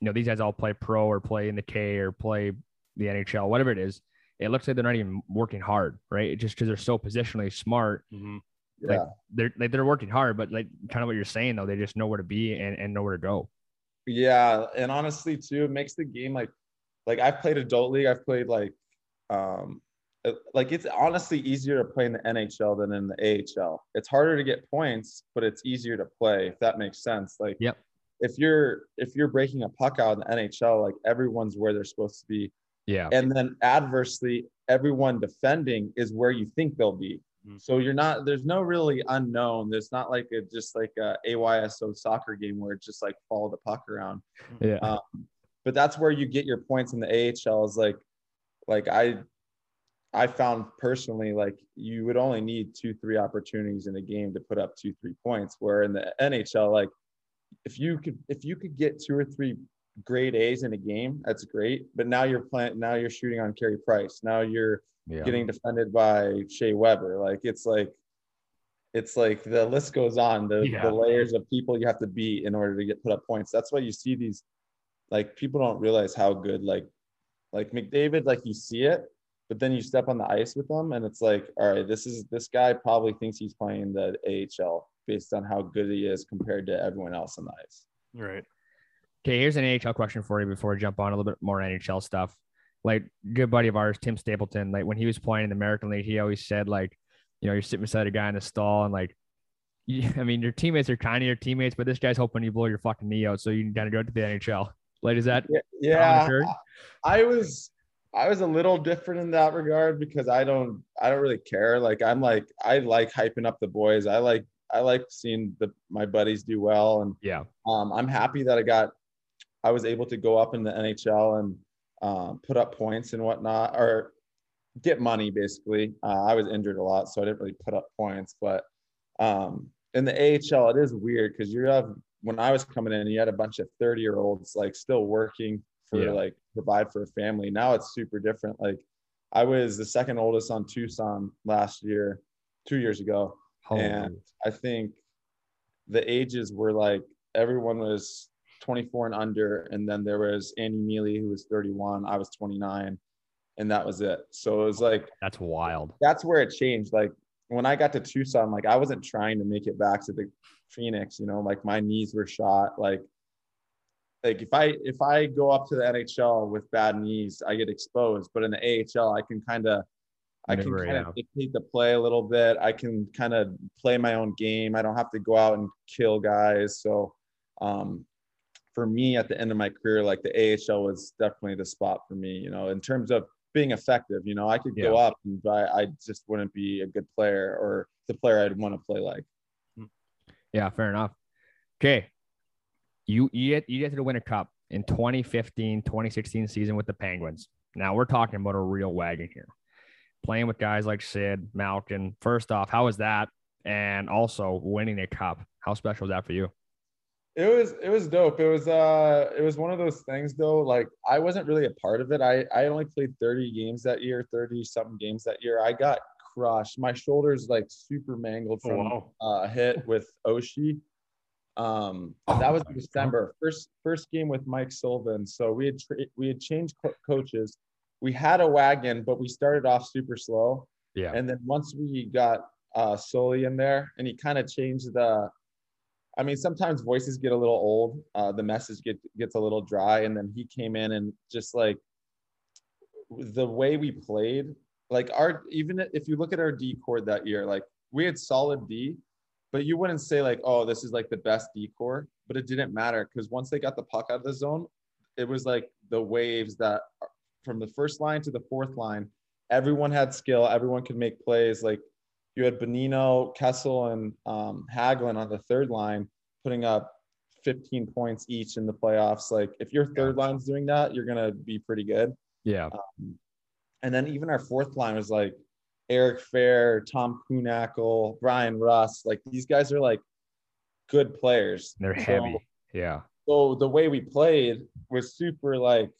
S1: you know, these guys all play pro or play in the K or play the NHL, whatever it is. It looks like they're not even working hard, right? Just because they're so positionally smart,
S4: hmm
S1: Like,
S6: Yeah.
S1: they're like they're working hard, but like kind of what you're saying though, they just know where to be and, and know where to go.
S6: Yeah. And honestly, too, it makes the game like, like I've played adult league. I've played like, um, like it's honestly easier to play in the NHL than in the AHL. It's harder to get points, but it's easier to play if that makes sense. Like,
S1: Yep.
S6: if you're if you're breaking a puck out in the NHL, like everyone's where they're supposed to be,
S1: Yeah,
S6: and then adversely everyone defending is where you think they'll be.
S4: Mhm.
S6: so you're not there's no really unknown. There's not like a just like a ayso soccer game where it's just like follow the puck around.
S1: Yeah,
S6: um, but that's where you get your points in the ahl is like like i i found personally like you would only need two three opportunities in a game to put up two three points where in the nhl like if you could if you could get two or three grade a's in a game that's great but now you're playing now you're shooting on Carey price now you're
S1: yeah.
S6: getting defended by Shea Weber. Like it's like it's like the list goes on. The,
S1: Yeah.
S6: the layers of people you have to beat in order to get put up points. That's why you see these like people don't realize how good like like McDavid, like you see it, but then you step on the ice with them and it's like, all right, this is this guy probably thinks he's playing the AHL based on how good he is compared to everyone else on the ice.
S4: Right.
S1: Okay, here's an NHL question for you before we jump on a little bit more NHL stuff. Like good buddy of ours, Tim Stapleton, like when he was playing in the American League, he always said like, you know, you're sitting beside a guy in the stall and like, you, I mean, your teammates are kind of your teammates, but this guy's hoping you blow your fucking knee out so you can kind of go to the NHL. Like, is that
S6: Yeah? I was I was a little different in that regard because I don't I don't really care. Like I'm like I like hyping up the boys. I like I like seeing the my buddies do well and
S1: yeah,
S6: um, I'm happy that I got I was able to go up in the NHL and um, put up points and whatnot or get money basically. Uh, I was injured a lot, so I didn't really put up points. But um, in the AHL, it is weird because you have when I was coming in, you had a bunch of 30 year olds like still working for
S1: Yeah.
S6: like provide for a family. Now it's super different. Like I was the second oldest on Tucson last year, two years ago and I think the ages were like everyone was 24 and under, and then there was Andy Miele who was 31, I was 29, and that was it. So it was like
S1: that's wild.
S6: that's where it changed. Like when I got to Tucson, like I wasn't trying to make it back to the Phoenix, you know, like my knees were shot. Like like if I if I go up to the NHL with bad knees, I get exposed. But in the AHL, I can kind of I can kind of dictate the play a little bit. I can kind of play my own game. I don't have to go out and kill guys. So um for me at the end of my career, like the AHL was definitely the spot for me, you know, in terms of being effective. You know, I could go
S1: Yeah.
S6: up, and but I just wouldn't be a good player or the player I'd want to play like. Hmm.
S1: Yeah, fair enough. Okay. You you get you get to win a cup in 2015, 2016 season with the Penguins. Now we're talking about a real wagon here. Playing with guys like Sid, Malkin. First off, how was that? And also winning a cup. How special was that for you?
S6: It was it was dope. It was uh it was one of those things though. Like I wasn't really a part of it. I I only played 30 games that year, 30 something games that year. I got crushed. My shoulders like super mangled
S4: Oh,
S6: from
S4: wow.
S6: uh, a hit with Oshie. Um, that was in December. First first game with Mike Sullivan. So we had tra- we had changed co- coaches. We had a wagon, but we started off super slow.
S1: Yeah.
S6: And then once we got uh, Sully in there, and he kind of changed the. I mean, sometimes voices get a little old. Uh, the message get, gets a little dry, and then he came in and just like the way we played, like our even if you look at our D chord that year, like we had solid D, but you wouldn't say like, oh, this is like the best D core. But it didn't matter because once they got the puck out of the zone, it was like the waves that from the first line to the fourth line, everyone had skill, everyone could make plays. Like you had Bonino, Kessel, and um, Hagelin on the third line putting up 15 points each in the playoffs. Like if your third line's doing that, you're gonna be pretty good.
S1: Yeah.
S6: And then even our fourth line was like Eric Fehr, Tom Kuhnhackl, Bryan Rust. Like these guys are like good players.
S1: They're
S6: So-
S1: heavy. Yeah.
S6: so the way we played was super like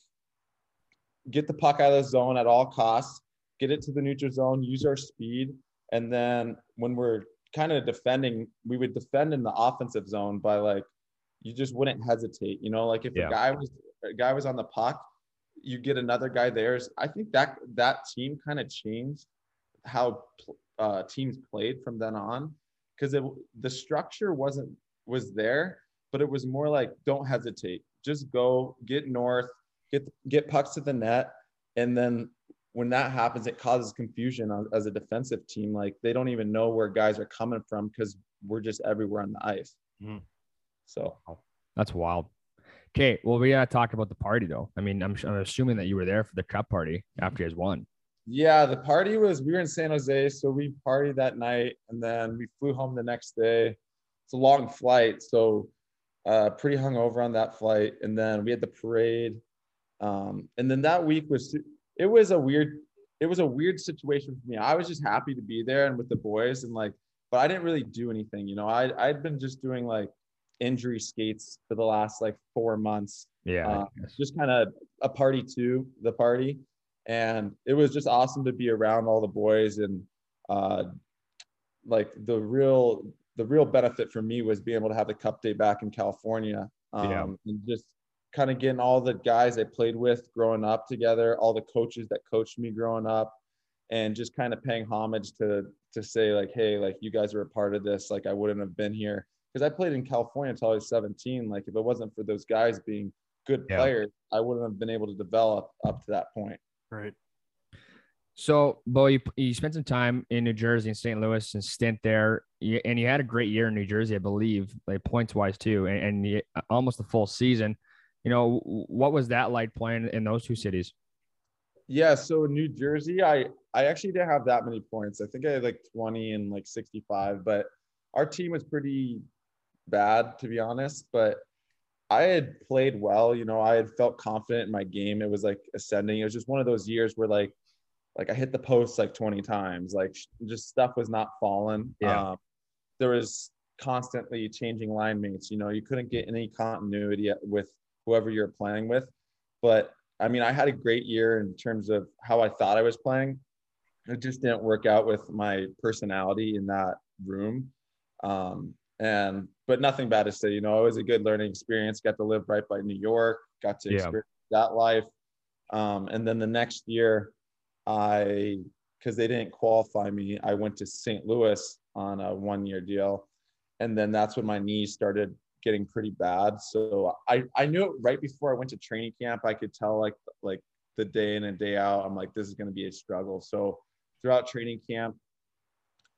S6: get the puck out of the zone at all costs, get it to the neutral zone, use our speed, and then when we're kind of defending, we would defend in the offensive zone by like you just wouldn't hesitate. You know, like if
S1: Yeah.
S6: a guy was a guy was on the puck, you get another guy there. I think that that team kind of changed how uh, teams played from then on because it the structure wasn't was there, but it was more like don't hesitate, just go get north, get get pucks to the net, and then when that happens, it causes confusion on- as a defensive team. Like they don't even know where guys are coming from because we're just everywhere on the ice.
S4: Mhm.
S6: So
S1: That's wild. Okay. Well, we gotta talk about the party though. I mean, I'm, I'm assuming that you were there for the cup party after you guys won.
S6: Yeah, the party was we were in San Jose, so we partied that night and then we flew home the next day. It's a long flight, so uh pretty hungover on that flight. And then we had the parade. Um, and then that week was it was a weird it was a weird situation for me. I was just happy to be there and with the boys and like, but I didn't really do anything, you know. I I'd been just doing like injury skates for the last like four months
S1: Yeah.
S6: uh, just kind of a party to the party and it was just awesome to be around all the boys and uh like the real the real benefit for me was being able to have the cup day back in california um
S1: Yeah.
S6: and just kind of getting all the guys i played with growing up together all the coaches that coached me growing up and just kind of paying homage to to say like hey like you guys are a part of this like i wouldn't have been here because i played in california until i was 17 like if it wasn't for those guys being good
S1: Yeah.
S6: players i wouldn't have been able to develop up to that point
S4: Right.
S1: So, Beau, you, you spent some time in New Jersey and St. Louis and stint there, you, and you had a great year in New Jersey, I believe, like points wise too, and, and you, almost the full season. You know, what was that like playing in those two cities?
S6: Yeah, so New Jersey, I I actually didn't have that many points. I think I had like 20 and like 65, but our team was pretty bad to be honest, but I had played well, you know, I had felt confident in my game. It was like ascending. It was just one of those years where like like I hit the post like 20 times. Like just stuff was not falling.
S1: Yeah.
S6: Um, there was constantly changing line mates, you know, you couldn't get any continuity with whoever you're playing with. But I mean, I had a great year in terms of how I thought I was playing. It just didn't work out with my personality in that room. Um, and but nothing bad to say, you know, it was a good learning experience. Got to live right by New York, got to
S1: Yeah.
S6: experience that life. Um, and then the next year, I because they didn't qualify me, I went to St. Louis on a one-year deal, and then that's when my knees started getting pretty bad. So I I knew it right before I went to training camp. I could tell like like the day in and day out. I'm like this is going to be a struggle. So throughout training camp,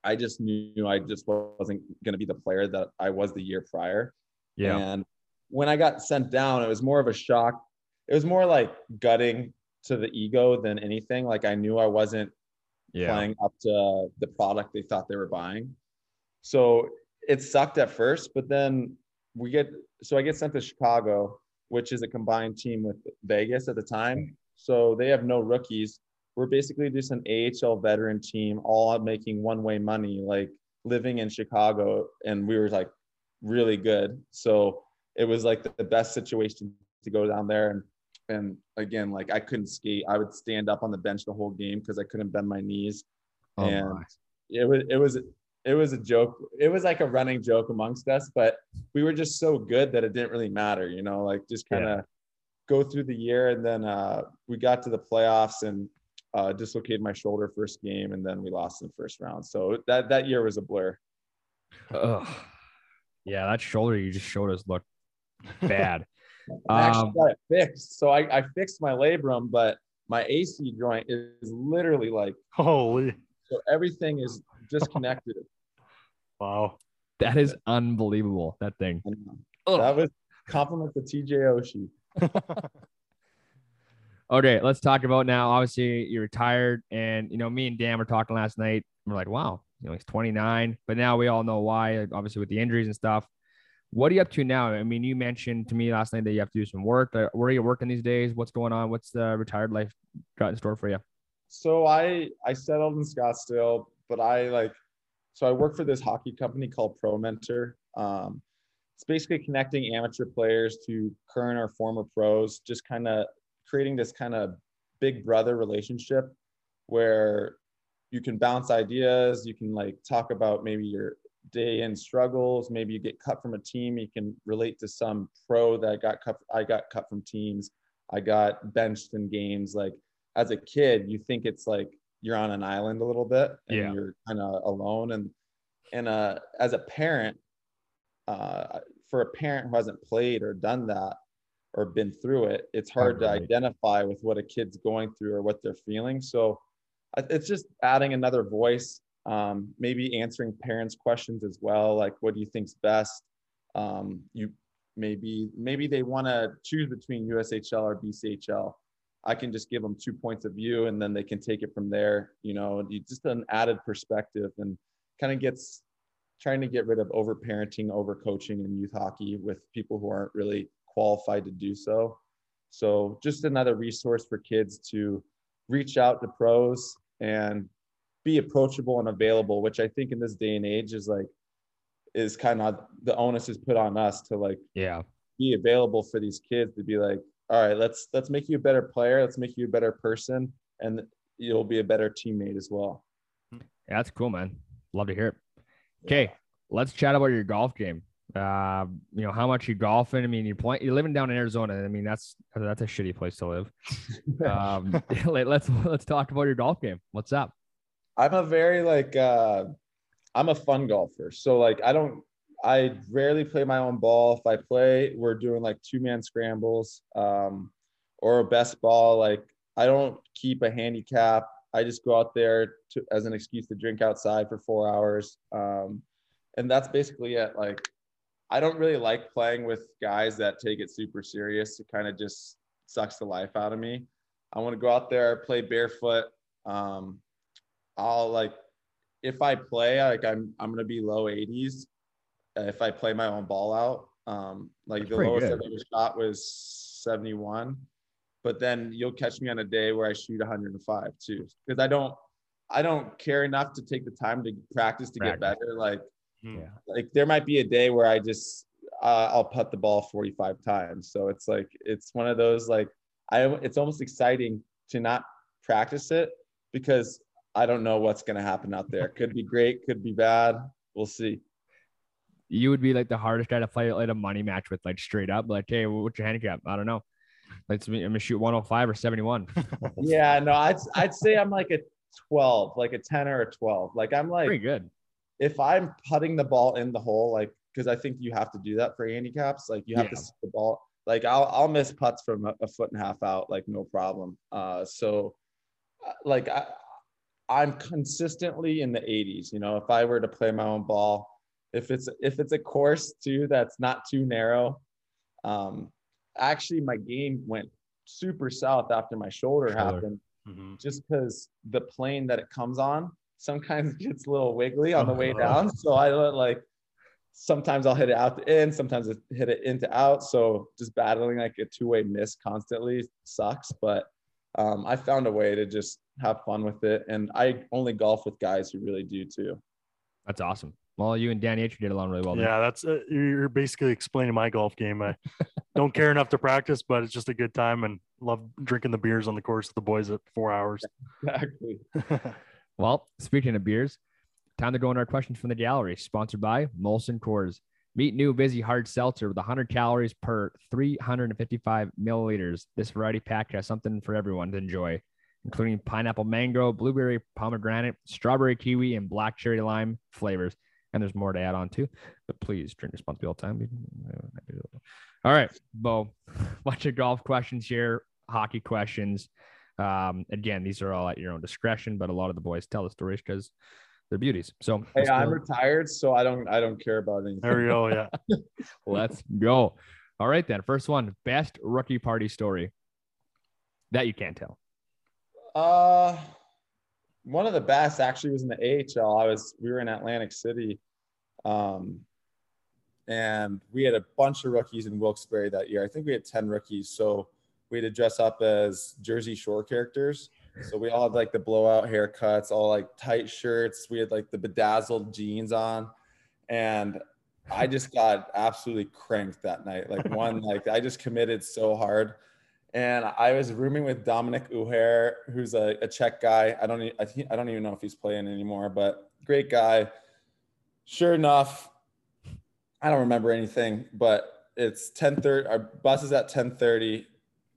S6: I just knew I just wasn't going to be the player that I was the year prior.
S1: Yeah.
S6: And when I got sent down, it was more of a shock. It was more like gutting to the ego than anything. Like I knew I wasn't
S1: Yeah.
S6: playing up to the product they thought they were buying. So it sucked at first, but then we get so I get sent to Chicago, which is a combined team with Vegas at the time. So they have no rookies. We're basically just an AHL veteran team, all making one way money, like living in Chicago. And we were like really good. So it was like the best situation to go down there. And and again, like I couldn't skate. I would stand up on the bench the whole game because I couldn't bend my knees.
S1: Oh
S6: and
S1: my.
S6: it was it was it was a joke. It was like a running joke amongst us, but we were just so good that it didn't really matter, you know, like just kind of go through the year. And then uh, we got to the playoffs and uh, dislocated my shoulder first game, and then we lost in the first round. So that that year was a blur.
S1: Ugh. Yeah, that shoulder you just showed us looked bad.
S6: I actually
S1: Um,
S6: got it fixed. So I, I fixed my labrum, but my AC joint is literally like
S4: Holy
S6: so everything is disconnected.
S4: Wow.
S1: that is unbelievable. That thing.
S6: And that was compliment to TJ Oshie.
S1: Okay, let's talk about now. Obviously, you're retired, and you know, me and Dan were talking last night. We're like, wow, you know, he's 29, but now we all know why. Obviously, with the injuries and stuff. What are you up to now? I mean, you mentioned to me last night that you have to do some work. Uh, Where are you working these days? What's going on? What's the retired life got in store for you?
S6: So I I settled in Scottsdale, but I like so I work for this hockey company called Pro Mentor. Um, it's basically connecting amateur players to current or former pros, just kind of creating this kind of big brother relationship where you can bounce ideas, you can like talk about maybe your day in struggles, maybe you get cut from a team, you can relate to some pro that got cut. I got cut from teams, I got benched in games. Like as a kid, you think it's like you're on an island a little bit and
S1: Yeah.
S6: you're kind of alone. And and uh, as a parent, uh, for a parent who hasn't played or done that or been through it, it's hard to
S1: Hard to
S6: identify with what a kid's going through or what they're feeling. So it's just adding another voice, um, maybe answering parents' questions as well, like what do you think's best? Um, you maybe maybe they want to choose between USHL or BCHL. I can just give them two points of view and then they can take it from there. You know, you just an added perspective and kind of gets trying to get rid of over parenting, over coaching in youth hockey with people who aren't really qualified to do so. So just another resource for kids to reach out to pros and be approachable and available, which I think in this day and age is like is kind of the onus is put on us to like
S1: Yeah.
S6: be available for these kids to be like, all right, let's let's make you a better player, let's make you a better person, and you'll be a better teammate as well.
S1: Yeah, that's cool, man. Love to hear it. Okay, let's chat about your golf game. Uh, you know how much you golfing. I mean, you're playing. You're living down in Arizona. I mean, that's that's a shitty place to live. Um, let- let's let's talk about your golf game. What's up?
S6: I'm a very like uh I'm a fun golfer. So like I don't I rarely play my own ball. If I play, we're doing like two man scrambles um or a best ball. Like I don't keep a handicap. I just go out there to as an excuse to drink outside for four hours. Um and that's basically it. Like I don't really like playing with guys that take it super serious. It kind of just sucks the life out of me. I want to go out there, play barefoot. Um, I'll like if I play, like I'm I'm gonna be low 80s. Uh, If I play my own ball out, um, like
S1: That's
S6: the lowest
S1: good.
S6: I've ever shot was 71. But then you'll catch me on a day where I shoot 105 too, because I don't I don't care enough to take the time to practice to get better. Like
S1: Yeah.
S6: like there might be a day where I just uh, I'll putt the ball 45 times. So it's like it's one of those like I it's almost exciting to not practice it because I don't know what's gonna happen out there. Could be great, could be bad. We'll see.
S1: You would be like the hardest guy to play like a money match with, like straight up. Like, hey, what's your handicap? I don't know. Let's me, I'm gonna shoot 105 or 71.
S6: Yeah, no, I'd I'd say I'm like a 12, like a 10 or a 12. Like I'm like
S1: Pretty good.
S6: if I'm putting the ball in the hole, like because I think you have to do that for handicaps, like you have to
S1: Yeah.
S6: see the ball. Like I'll I'll miss putts from a, a foot and a half out, like no problem. Uh, so uh, like I I'm consistently in the 80s. You know, if I were to play my own ball, if it's if it's a course too that's not too narrow, um, actually my game went super south after my shoulder,
S1: Shoulder.
S6: happened
S4: Mhm.
S6: just because the plane that it comes on sometimes gets a little wiggly on the way
S4: Oh.
S6: down. So I like sometimes I'll hit it out to in, sometimes I hit it into out. So just battling like a two way miss constantly sucks. But um, I found a way to just have fun with it. And I only golf with guys who really do too.
S1: That's awesome. Well, you and Danny H did along really well. Then.
S4: Yeah, that's uh, you're basically explaining my golf game. I don't care enough to practice, but it's just a good time and love drinking the beers on the course with the boys at four hours.
S6: Exactly.
S1: Well, speaking of beers, time to go into our questions from the gallery, sponsored by Molson Coors. Meet new Vizzy Hard Seltzer with 100 calories per 355 milliliters. This variety pack has something for everyone to enjoy, including pineapple mango, blueberry pomegranate, strawberry kiwi, and black cherry lime flavors. And there's more to add on too. But please drink responsibly all the time. All right, Beau, bunch of golf questions here, hockey questions. Um, again, these are all at your own discretion, but a lot of the boys tell the stories because they're beauties. So
S6: Hey, I'm retired, so I don't I don't care about anything.
S4: there we go. Yeah.
S1: Let's go. All right, then. First one best rookie party story that you can't tell.
S6: Uh, one of the best actually was in the AHL. I was we were in Atlantic City, um, and we had a bunch of rookies in Wilkes-Barre that year. I think we had ten rookies, so we had to dress up as Jersey Shore characters. So we all had like the blowout haircuts, all like tight shirts. We had like the bedazzled jeans on, and I just got absolutely cranked that night. Like one, like I just committed so hard and I was rooming with Dominik Uher, who's a, a Czech guy. I don't, I, I don't even know if he's playing anymore, but great guy. Sure enough, I don't remember anything, but it's 10:30. Our bus is at 10:30.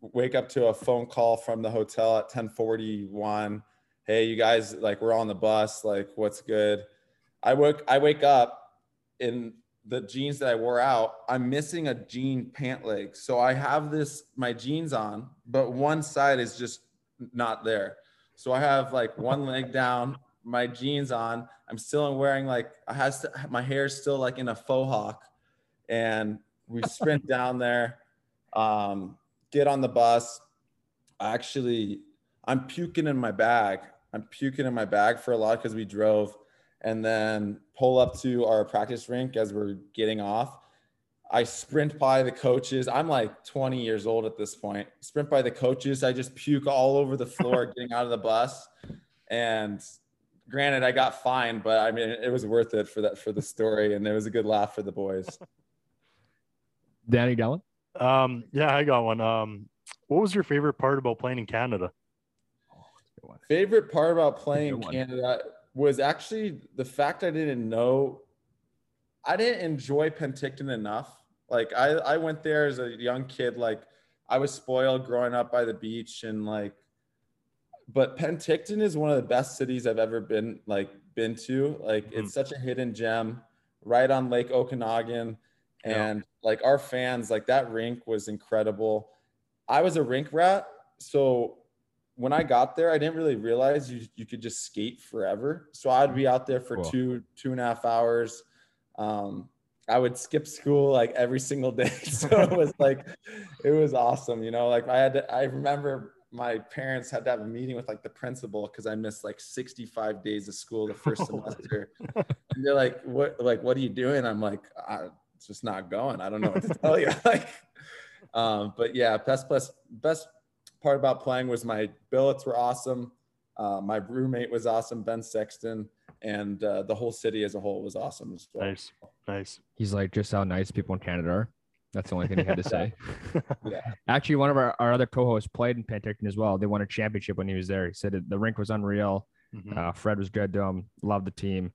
S6: Wake up to a phone call from the hotel at 10:41. Hey, you guys, like we're on the bus. Like, what's good? I woke. I wake up in the jeans that I wore out, I'm missing a jean pant leg. So I have this my jeans on, but one side is just not there. So I have like one leg down, my jeans on. I'm still wearing like I has to, my hair's still like in a faux hawk, and we sprint down there, um, get on the bus. Actually, I'm puking in my bag. I'm puking in my bag for a lot because we drove and then pull up to our practice rink as we're getting off. I sprint by the coaches. I'm like 20 years old at this point. Sprint by the coaches. I just puke all over the floor getting out of the bus. And granted, I got fined, but I mean, it was worth it for that for the story, and it was a good laugh for the boys.
S1: Danny Gallon?
S4: Um, yeah, I got one. Um, what was your favorite part about playing in Canada?
S6: Favorite part about playing
S1: Good one.
S6: Canada was actually the fact I didn't know. I didn't enjoy Penticton enough. Like I, I went there as a young kid. Like I was spoiled growing up by the beach and like. But Penticton is one of the best cities I've ever been like been to. Like
S4: Mhm.
S6: it's such a hidden gem, right on Lake Okanagan,
S4: Yeah.
S6: and like our fans, like that rink was incredible. I was a rink rat, so when I got there, I didn't really realize you, you could just skate forever. So I'd be out there for
S1: Cool.
S6: two, two and a half hours. Um, I would skip school like every single day. So it was like, it was awesome. You know, like I had to, I remember my parents had to have a meeting with like the principal because I missed like 65 days of school the first semester. and they're like, what, like, what are you doing? I'm like, I, it's just not going. I don't know what to tell you. like, um, but yeah, best, best, best part about playing was my billets were awesome. Uh, my roommate was awesome, Ben Sexton, and uh, the whole city as a whole was awesome as well.
S4: Nice, nice.
S1: He's like, just how nice people in Canada are. That's the only thing he had to say.
S6: Yeah.
S1: Actually, one of our, our other co-hosts played in Penticton as well. They won a championship when he was there. He said it, the rink was unreal.
S4: Mhm.
S1: Uh, Fred was good to him. Loved the team.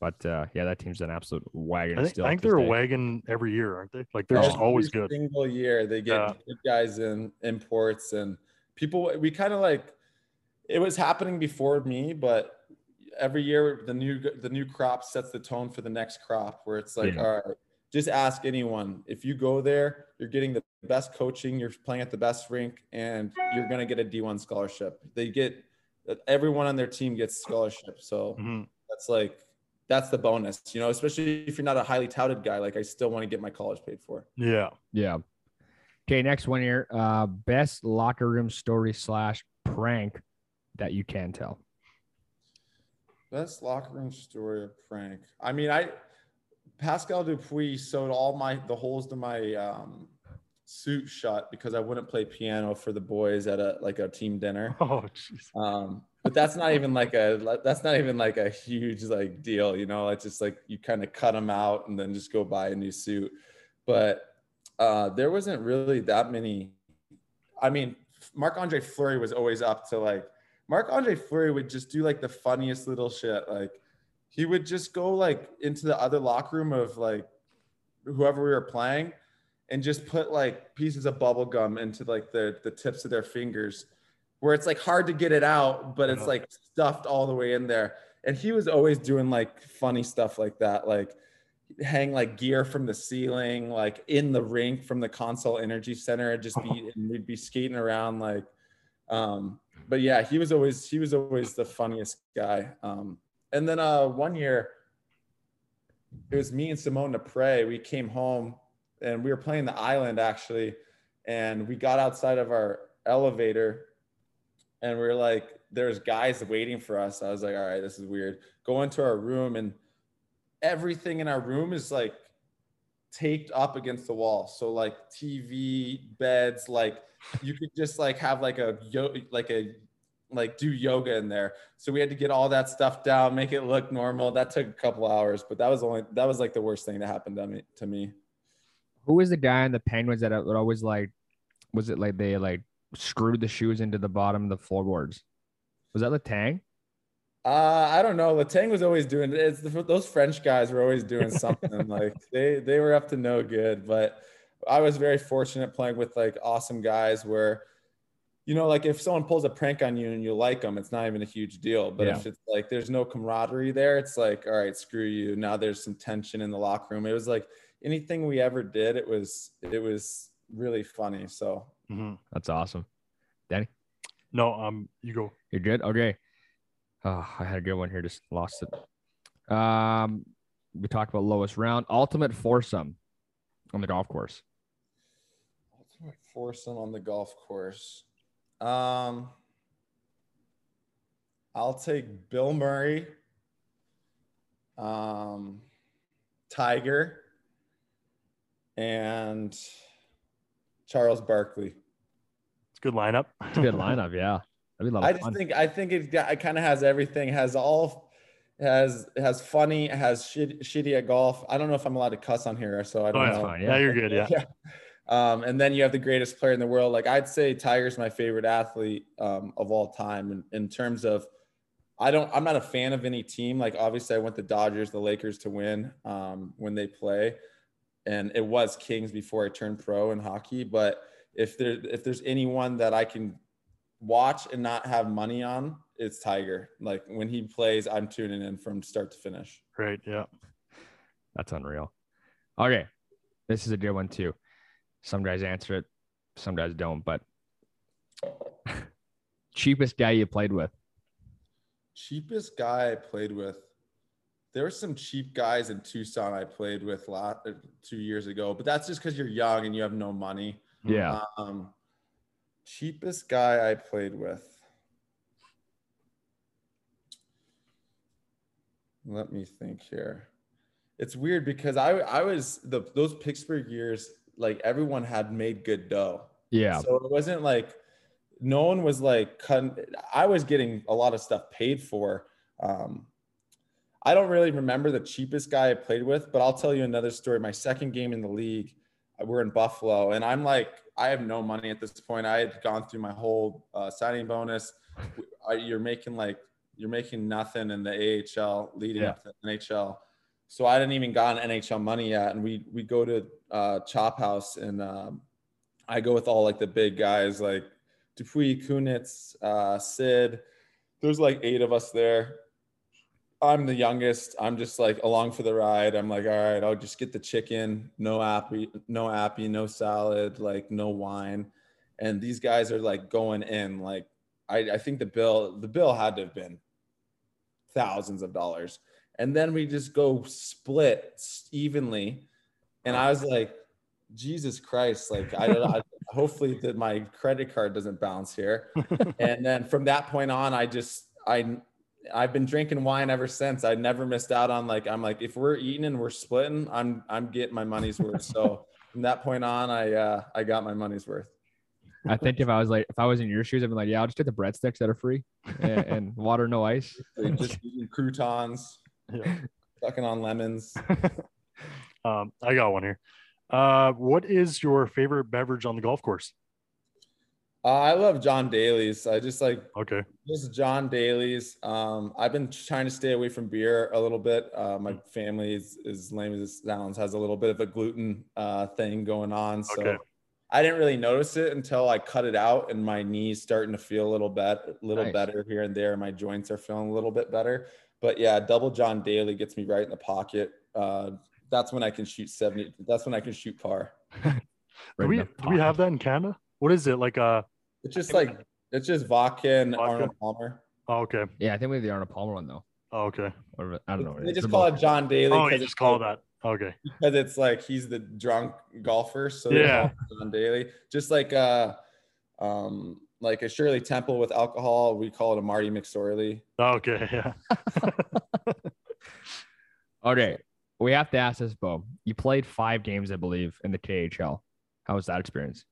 S1: But uh, yeah, that team's an absolute wagon.
S4: I think,
S1: still
S4: I think they're a
S1: day.
S4: wagon every year, aren't they? Like they're just
S6: Every
S4: always good.
S6: Every single year, they get
S4: Yeah.
S6: good guys in imports and people. We kind of like it was happening before me, but every year the new the new crop sets the tone for the next crop. Where it's like,
S1: Yeah.
S6: all right, just ask anyone. If you go there, you're getting the best coaching. You're playing at the best rink, and you're gonna get a D1 scholarship. They get everyone on their team gets scholarship. So
S4: Mhm.
S6: that's like that's the bonus, you know. Especially if you're not a highly touted guy, like I still want to get my college paid for.
S4: Yeah.
S1: Yeah. Okay, next one here. Uh, best locker room story slash prank that you can tell.
S6: Best locker room story or prank. I mean, I Pascal Dupuis sewed all my the holes to my um suit shut because I wouldn't play piano for the boys at a like a team dinner.
S4: Oh, jeez.
S6: Um, but that's not even like a that's not even like a huge like deal, you know. It's just like you kind of cut them out and then just go buy a new suit. But uh, there wasn't really that many. I mean, Marc Andre Fleury was always up to like Marc Andre Fleury would just do like the funniest little shit. Like he would just go like into the other locker room of like whoever we were playing and just put like pieces of bubble gum into like the the tips of their fingers where it's like hard to get it out but it's
S4: Uh-huh.
S6: like stuffed all the way in there and he was always doing like funny stuff like that like hang like gear from the ceiling like in the rink from the Consol Energy Center and just be and we'd be skating around like um but yeah he was always he was always the funniest guy um and then uh one year it was me and Simon Despres. We came home and we were playing the island actually. And we got outside of our elevator and we are like, there's guys waiting for us. I was like, all right, this is weird. Go into our room and everything in our room is like taped up against the wall. So like TV, beds, like you could just like have like a yo like a like do yoga in there. So we had to get all that stuff down, make it look normal. That took a couple hours, but that was only that was like the worst thing that happened to me to me.
S1: Who was the guy in the Penguins that would always like? Was it like they like screwed the shoes into the bottom of the floorboards? Was that Letang?
S6: Uh, I don't know. Letang was always doing it's those French guys were always doing something like they they were up to no good. But I was very fortunate playing with like awesome guys where, you know, like if someone pulls a prank on you and you like them, it's not even a huge deal. But
S1: Yeah.
S6: if it's like there's no camaraderie there, it's like all right, screw you. Now there's some tension in the locker room. It was like anything we ever did, it was it was really funny. So
S4: hmm
S1: That's awesome. Danny.
S4: No, um, you go.
S1: You're good. Okay. Oh, I had a good one here. Just lost it. Um, we talked about lowest round, ultimate foursome on the golf course.
S6: Ultimate foursome on the golf course. Um, I'll take Bill Murray, um, Tiger, and Charles Barkley.
S4: It's a good lineup.
S1: It's a good lineup. Yeah, that'd be a lot
S6: I just
S1: fun.
S6: think I think it, it kind of has everything. Has all has has funny. Has shit, shitty at golf. I don't know if I'm allowed to cuss on here, so I
S4: Oh,
S6: don't
S4: yeah.
S6: know.
S1: fine,
S4: yeah.
S1: yeah.
S4: you're good. Yeah.
S6: yeah. Um, and then you have the greatest player in the world. Like I'd say Tiger's my favorite athlete um, of all time in, in terms of I don't I'm not a fan of any team. Like obviously I want the Dodgers, the Lakers to win um, when they play. And it was Kings before I turned pro in hockey. But if there if there's anyone that I can watch and not have money on, it's Tiger. Like when he plays, I'm tuning in from start to finish.
S4: Right. Yeah.
S1: That's unreal. Okay, this is a good one too. Some guys answer it, some guys don't. But cheapest guy you played with?
S6: cheapest guy I played with. There were some cheap guys in Tucson I played with lot uh, two years ago, but that's just because you're young and you have no money.
S1: Yeah,
S6: Um, cheapest guy I played with. Let me think here. It's weird because I I was the those Pittsburgh years like everyone had made good dough.
S1: yeah,
S6: So it wasn't like no one was like cutting. I was getting a lot of stuff paid for. Um, I don't really remember the cheapest guy I played with, but I'll tell you another story. My second game in the league, uh, we're in Buffalo, and I'm like, I have no money at this point. I had gone through my whole uh, signing bonus. You're making like you're making nothing in the AHL leading
S1: Yeah.
S6: up to the NHL. So I didn't even got NHL money yet, and we we go to uh, Chop House, and um, I go with all like the big guys like Dupuis, Kunitz, uh, Sid. There's like eight of us there. I'm the youngest. I'm just like along for the ride. I'm like, all right, I'll just get the chicken, no appy, no appy, no salad, like no wine. And these guys are like going in. Like, I, I think the bill, the bill had to have been thousands of dollars. And then we just go split evenly. And I was like, Jesus Christ, like I, I hopefully that my credit card doesn't bounce here. and then from that point on, I just I I've been drinking wine ever since. I never missed out on like I'm like if we're eating and we're splitting, I'm I'm getting my money's worth. So from that point on, I uh, I got my money's worth.
S1: I think if I was like, if I was in your shoes, I'd be like, yeah, I'll just get the breadsticks that are free and, and water, no ice.
S6: So just eating croutons,
S4: Yeah.
S6: sucking on lemons.
S4: um, I got one here. Uh, what is your favorite beverage on the golf course?
S6: Uh, I love John Daly's. I just like
S4: Okay.
S6: just John Daly's. Um, I've been trying to stay away from beer a little bit. Uh, my family is as lame as it sounds has a little bit of a gluten uh, thing going on, so
S4: Okay.
S6: I didn't really notice it until I cut it out, and my knees starting to feel a little bit, little
S1: Nice.
S6: better here and there. My joints are feeling a little bit better. But yeah, double John Daly gets me right in the pocket. Uh, that's when I can shoot seventy. That's when I can shoot par.
S4: Do we do we have that in Canada? What is it like? Uh,
S6: It's just like it's just vodka and
S4: Vodka?
S6: Arnold Palmer.
S4: oh, okay.
S1: Yeah, I think we have the Arnold Palmer one though.
S4: Oh, okay.
S1: Or I don't know.
S6: They
S1: is.
S6: just call it John Daly.
S4: Oh, you
S6: 'cause
S4: just call that. Okay.
S6: because it's like he's the drunk golfer. So they
S4: Yeah.
S6: call him John Daly, just like uh, um, like a Shirley Temple with alcohol, we call it a Marty McSorley.
S4: Okay. Yeah.
S1: Okay, we have to ask this, Beau. You played five games, I believe, in the KHL. How was that experience?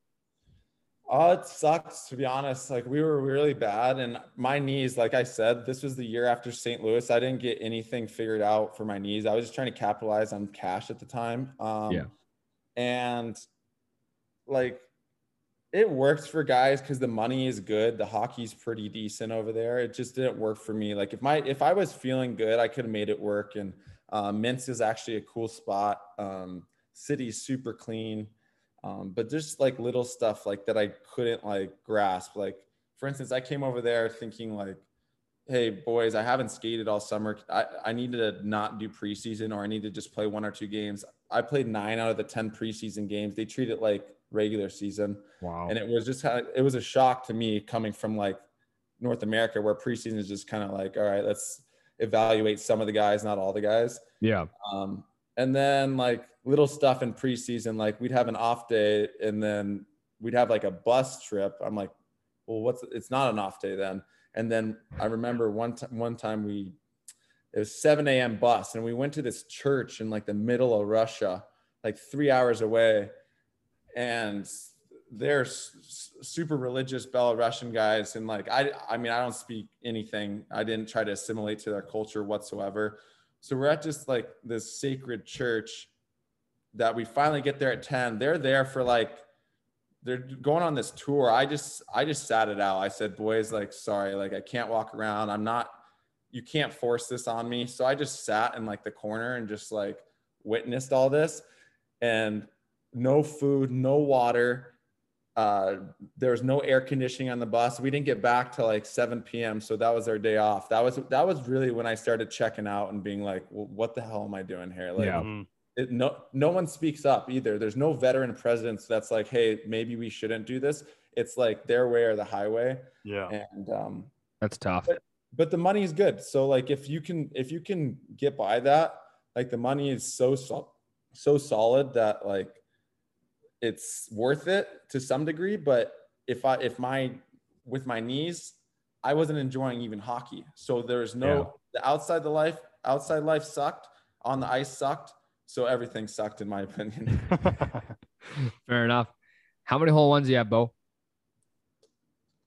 S6: Oh, it sucks to be honest. Like we were really bad, and my knees, like I said, this was the year after St. Louis. I didn't get anything figured out for my knees. I was just trying to capitalize on cash at the time. Um,
S1: Yeah.
S6: and like it works for guys because the money is good. The hockey's pretty decent over there. It just didn't work for me. Like if my if I was feeling good, I could have made it work. And uh, Minsk is actually a cool spot. Um, city's super clean. Um, but just like little stuff like that I couldn't like grasp. Like for instance, I came over there thinking like, hey boys, I haven't skated all summer. I, I need to not do preseason or I need to just play one or two games. I played nine out of the 10 preseason games. They treat it like regular season.
S1: Wow.
S6: And it was just kind of, it was a shock to me coming from like North America where preseason is just kind of like, all right, let's evaluate some of the guys, not all the guys.
S1: yeah.
S6: Um, and then like little stuff in preseason, like we'd have an off day and then we'd have like a bus trip. I'm like, well, what's it's not an off day then. And then I remember one time one time we it was 7 a.m. bus and we went to this church in like the middle of Russia, like three hours away. And they're super religious Belarusian guys. And like I I mean, I don't speak anything. I didn't try to assimilate to their culture whatsoever. So we're at just like this sacred church that we finally get there at 10. They're there for like they're going on this tour. I just I just sat it out. I said, "Boys, like sorry, like I can't walk around. I'm not you can't force this on me." So I just sat in like the corner and just like witnessed all this and no food, no water. Uh, there was no air conditioning on the bus. We didn't get back till like 7 p.m. So that was our day off. That was that was really when I started checking out and being like, well, what the hell am I doing here? Like
S1: Yeah.
S4: Mhm.
S6: it, no no one speaks up either. There's no veteran presidents that's like, hey, maybe we shouldn't do this. It's like their way or the highway.
S4: Yeah.
S6: And um,
S1: That's tough.
S6: but the money is good. So like if you can if you can get by that, like the money is so so, so solid that like it's worth it to some degree. But if I if my with my knees, I wasn't enjoying even hockey. So there's no
S1: Yeah.
S6: the outside the life outside life sucked. On the ice sucked. So everything sucked in my opinion.
S1: Fair enough. How many hole ones do you have, Beau?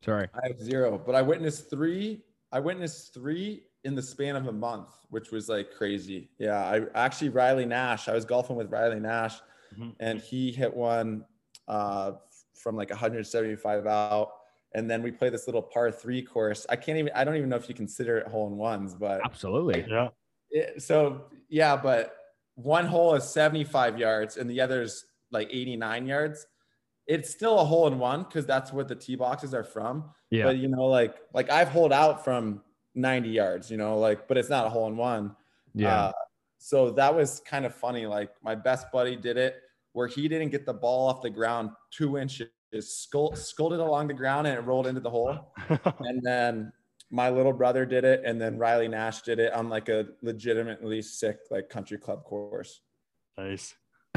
S1: Sorry.
S6: I have zero, but I witnessed three. I witnessed three in the span of a month, which was like crazy. Yeah, I actually Riley Nash. I was golfing with Riley Nash,
S4: Mhm.
S6: and he hit one uh, from like 175 out, and then we play this little par three course. I can't even. I don't even know if you consider it hole in ones, but
S1: Absolutely.
S4: Yeah.
S6: it, so yeah, but one hole is 75 yards and the other's like 89 yards. It's still a hole in one because that's what the tee boxes are from.
S1: Yeah.
S6: But you know, like like I've holed out from 90 yards, you know, like but it's not a hole in one.
S1: yeah.
S6: Uh, so that was kind of funny. Like my best buddy did it where he didn't get the ball off the ground two inches, skull, sculled it along the ground and it rolled into the hole. And then my little brother did it, and then Riley Nash did it on like a legitimately sick like country club course.
S4: nice.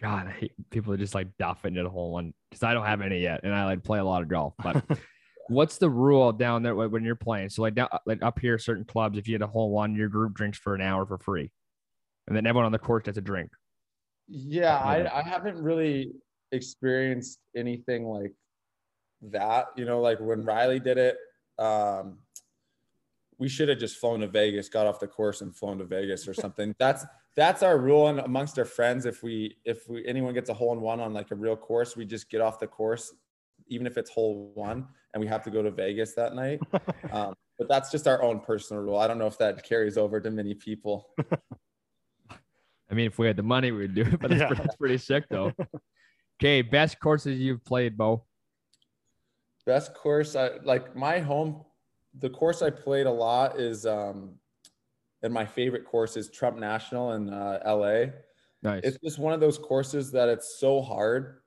S1: God, I hate people that just like duff into the hole one because I don't have any yet, and I like play a lot of golf. But what's the rule down there when when you're playing? So like down like up here, certain clubs, if you hit a hole one, your group drinks for an hour for free, and then everyone on the course gets a drink.
S6: Yeah, I, I haven't really experienced anything like that. You know, like when Riley did it, um, we should have just flown to Vegas, got off the course, and flown to Vegas or something. That's that's our rule and amongst our friends. If we if we anyone gets a hole in one on like a real course, we just get off the course, even if it's hole one, and we have to go to Vegas that night. Um, but that's just our own personal rule. I don't know if that carries over to many people.
S1: I mean, if we had the money, we would do it, but that's,
S4: Yeah.
S1: pretty, that's pretty sick, though. Okay, best courses you've played, Beau.
S6: Best course, I like my home. The course I played a lot is, um, and my favorite course is Trump National in uh, LA.
S1: Nice.
S6: It's just one of those courses that it's so hard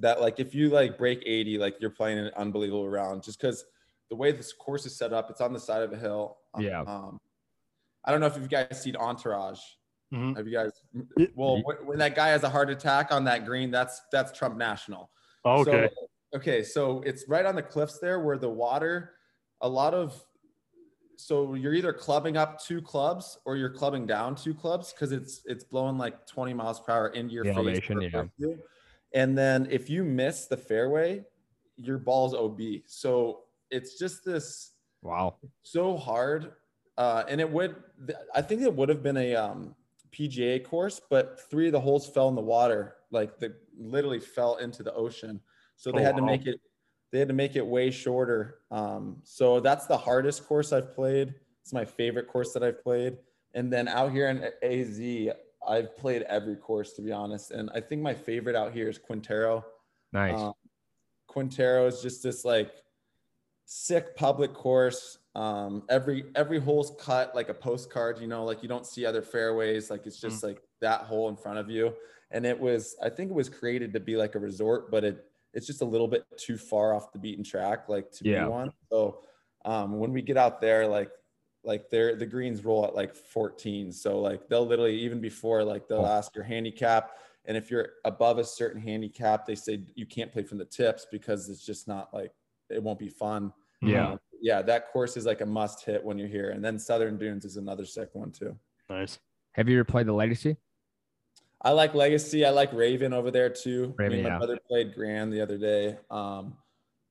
S6: that like if you like break 80, like you're playing an unbelievable round just because the way this course is set up, it's on the side of a hill.
S1: Yeah.
S6: Um, I don't know if you guys seen Entourage.
S4: Mhm.
S6: Have you guys? Well, when, that guy has a heart attack on that green, that's that's Trump National.
S4: Oh, okay.
S6: So, okay. So it's right on the cliffs there where the water, a lot of, so you're either clubbing up two clubs or you're clubbing down two clubs because it's it's blowing like 20 miles per hour into your
S1: The
S6: face.
S1: elevation, yeah.
S6: And then if you miss the fairway, your ball's OB. So it's just this
S1: wow.
S6: so hard. Uh, and it would, I think it would have been a um, PGA course, but three of the holes fell in the water, like they literally fell into the ocean. So they
S4: Oh,
S6: had to
S4: wow.
S6: make it, they had to make it way shorter. Um, so that's the hardest course I've played. It's my favorite course that I've played. And then out here in AZ, I've played every course to be honest. And I think my favorite out here is Quintero.
S1: Nice.
S6: Um, Quintero is just this like sick public course. Um, every every hole's cut like a postcard, you know, like you don't see other fairways, like it's just like that hole in front of you. And it was, I think it was created to be like a resort, but it it's just a little bit too far off the beaten track, like to
S1: Yeah.
S6: be one. So um, when we get out there, like like they're the greens roll at like 14. So like they'll literally even before like they'll
S1: Oh.
S6: ask your handicap. And if you're above a certain handicap, they say you can't play from the tips because it's just not like it won't be fun.
S1: Yeah.
S6: Um, yeah, that course is like a must hit when you're here. And then Southern Dunes is another sick one too.
S4: Nice.
S1: Have you ever played the Legacy?
S6: I like Legacy. I like Raven over there too.
S1: Raven,
S6: I mean, my
S1: yeah.
S6: brother played Grand the other day. Um,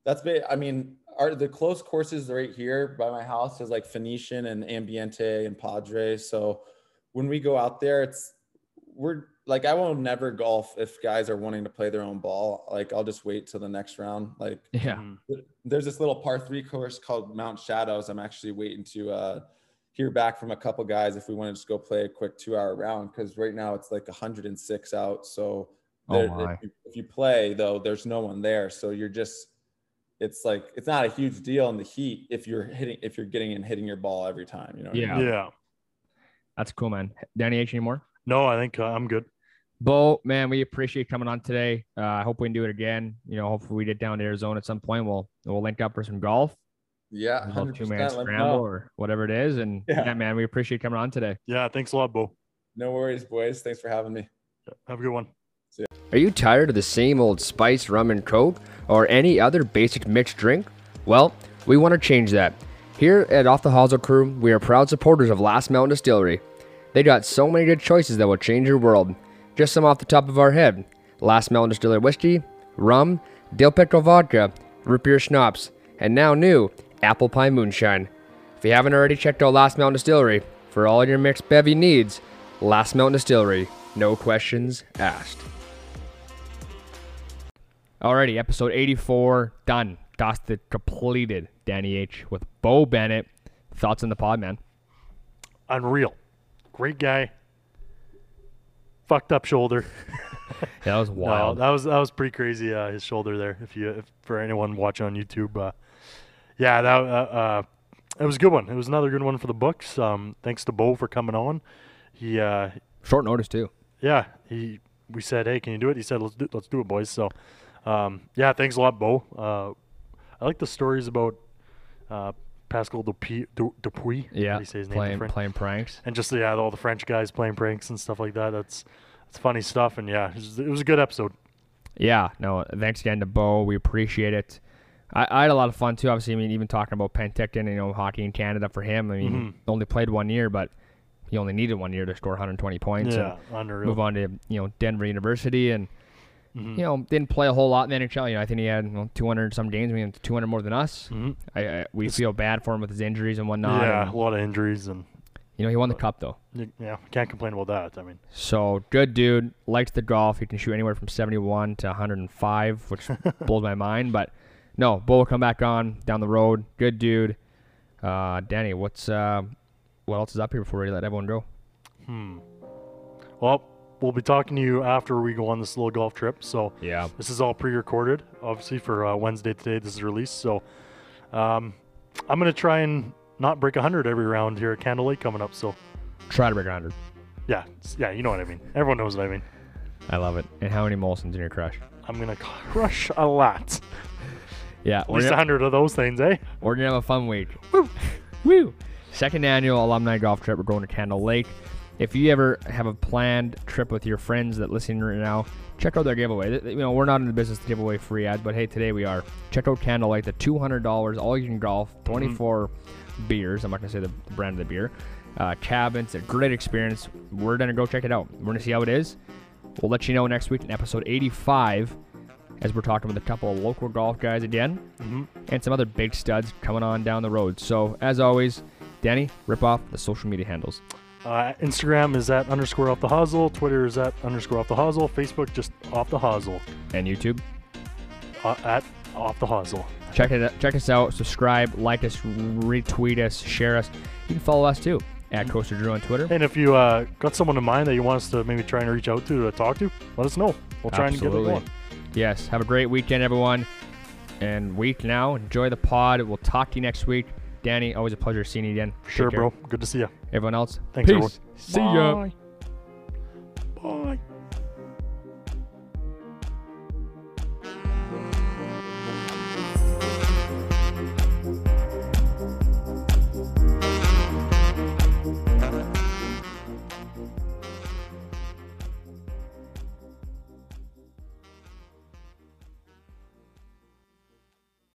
S6: that's big. I mean, are the close courses right here by my house is like Phoenician and Ambiente and Padre. So when we go out there, it's we're like I will never golf if guys are wanting to play their own ball. Like I'll just wait till the next round. Like
S1: Yeah.
S4: Mhm.
S6: there's this little par three course called Mount Shadows. I'm actually waiting to uh, hear back from a couple guys if we want to just go play a quick two hour round because right now it's like 106 out. So
S1: Oh
S6: there-
S1: my.
S6: if, you, if you play though, there's no one there. So you're just it's like it's not a huge deal in the heat if you're hitting if you're getting and hitting your ball every time. You know. what I
S1: Yeah.
S6: mean?
S4: Yeah.
S1: That's cool, man. Danny H anymore?
S4: No, I think uh, I'm good.
S1: Beau, man, we appreciate coming on today. Uh, I hope we can do it again. You know, hopefully we get down to Arizona at some point. We'll we'll link up for some golf,
S6: Yeah.
S1: a little
S6: 100%.
S1: two man scramble or whatever it is. And
S6: Yeah.
S1: yeah. man, we appreciate coming on today.
S4: Yeah. Thanks a lot, Beau.
S6: No worries, boys. Thanks for having me.
S4: Have a good one.
S1: Are you tired of the same old spice, rum, and coke, or any other basic mixed drink? Well, we want to change that. Here at Off the Hosel Crew, we are proud supporters of Last Mountain Distillery. They got so many good choices that will change your world. Just some off the top of our head Last Mountain Distillery whiskey, rum, dill pickle vodka, root beer schnapps, and now new apple pie moonshine. If you haven't already checked out Last Mountain Distillery for all your mixed bevy needs, Last Mountain Distillery, no questions asked. Alrighty, episode 84 done. Dusted, completed. Danny H with Beau Bennett. Thoughts on the pod, man?
S4: Unreal. Great guy. Fucked up shoulder.
S1: Yeah, that was
S4: No,
S1: wild.
S4: that was that was pretty crazy. Uh, his shoulder there. If you if, for anyone watching on YouTube, uh, yeah, that uh, uh, it was a good one. It was another good one for the books. Um, thanks to Beau for coming on. He uh,
S1: Short notice too.
S4: yeah he we said hey can you do it? He said let's do let's do it boys. So um, yeah, thanks a lot, Beau. Uh, I like the stories about uh, Pascal Dupuis. Du- Dupuis. How do
S1: Yeah,
S4: you say his
S1: playing playing pranks.
S4: and just yeah, all the French guys playing pranks and stuff like that. That's that's funny stuff. And yeah, it was, it was a good episode.
S1: Yeah, no, thanks again to Beau. We appreciate it. I, I had a lot of fun too. Obviously, I mean, even talking about Penticton, you know, hockey in Canada for him. I mean,
S4: Mhm.
S1: only played one year, but he only needed one year to score 120 points
S4: Yeah,
S1: and
S4: unreal.
S1: move on to you know Denver University and
S4: Mhm.
S1: you know didn't play a whole lot in the NHL. You know I think he had know, 200 some games, I mean 200 more than us.
S4: Mhm.
S1: I, I we feel bad for him with his injuries and whatnot.
S4: Yeah,
S1: and,
S4: a lot of injuries and
S1: you know he won the cup though.
S4: yeah, can't complain about that. I mean,
S1: So good dude, likes the golf. He can shoot anywhere from 71 to 105, which blows my mind. But no, Beau will come back on down the road. Good dude. Uh, Danny, what's uh, what else is up here before we let everyone go?
S4: hmm. Well, we'll be talking to you after we go on this little golf trip. So
S1: Yeah.
S4: this is all pre-recorded, obviously for uh, Wednesday today. This is released. So um, I'm gonna try and not break 100 every round here at Candle Lake coming up. So
S1: Try to break 100.
S4: yeah, yeah, you know what I mean. Everyone knows what I mean.
S1: I love it. And how many Molsons in your crush?
S4: I'm gonna crush a lot.
S1: Yeah,
S4: At least
S1: gonna,
S4: 100 of those things, eh?
S1: we're gonna have a fun week. Woo! Woo! Second annual alumni golf trip. We're going to Candle Lake. If you ever have a planned trip with your friends that listening right now, check out their giveaway. You know, we're not in the business to give away free ads, but hey, today we are. Check out Candle Lake, the two hundred dollars, all you can golf, twenty four beers. I'm not gonna say the brand of the beer. Uh, cabins, a great experience. We're gonna go check it out. We're gonna see how it is. We'll let you know next week in episode 85 as we're talking with a couple of local golf guys again
S4: Mhm.
S1: and some other big studs coming on down the road. So, as always, Danny, rip off the social media handles.
S4: Uh, Instagram is at underscore off the hosel. Twitter is at underscore off the hosel. Facebook just off the hosel.
S1: And YouTube.
S4: Uh, at off the hosel.
S1: Check it out, check us out, subscribe, like us, retweet us, share us. You can follow us too at Coaster Drew on Twitter.
S4: And if you uh, got someone in mind that you want us to maybe try and reach out to to talk to, let us know. We'll try and get it going.
S1: Yes. Have a great weekend, everyone. And week now. Enjoy the pod. We'll talk to you next week. Danny, always a pleasure seeing you again.
S4: For
S1: sure, care.
S4: bro. Good to see you.
S1: Everyone else,
S4: thanks.
S1: Peace.
S4: Everyone.
S1: See Bye. ya.
S4: Bye.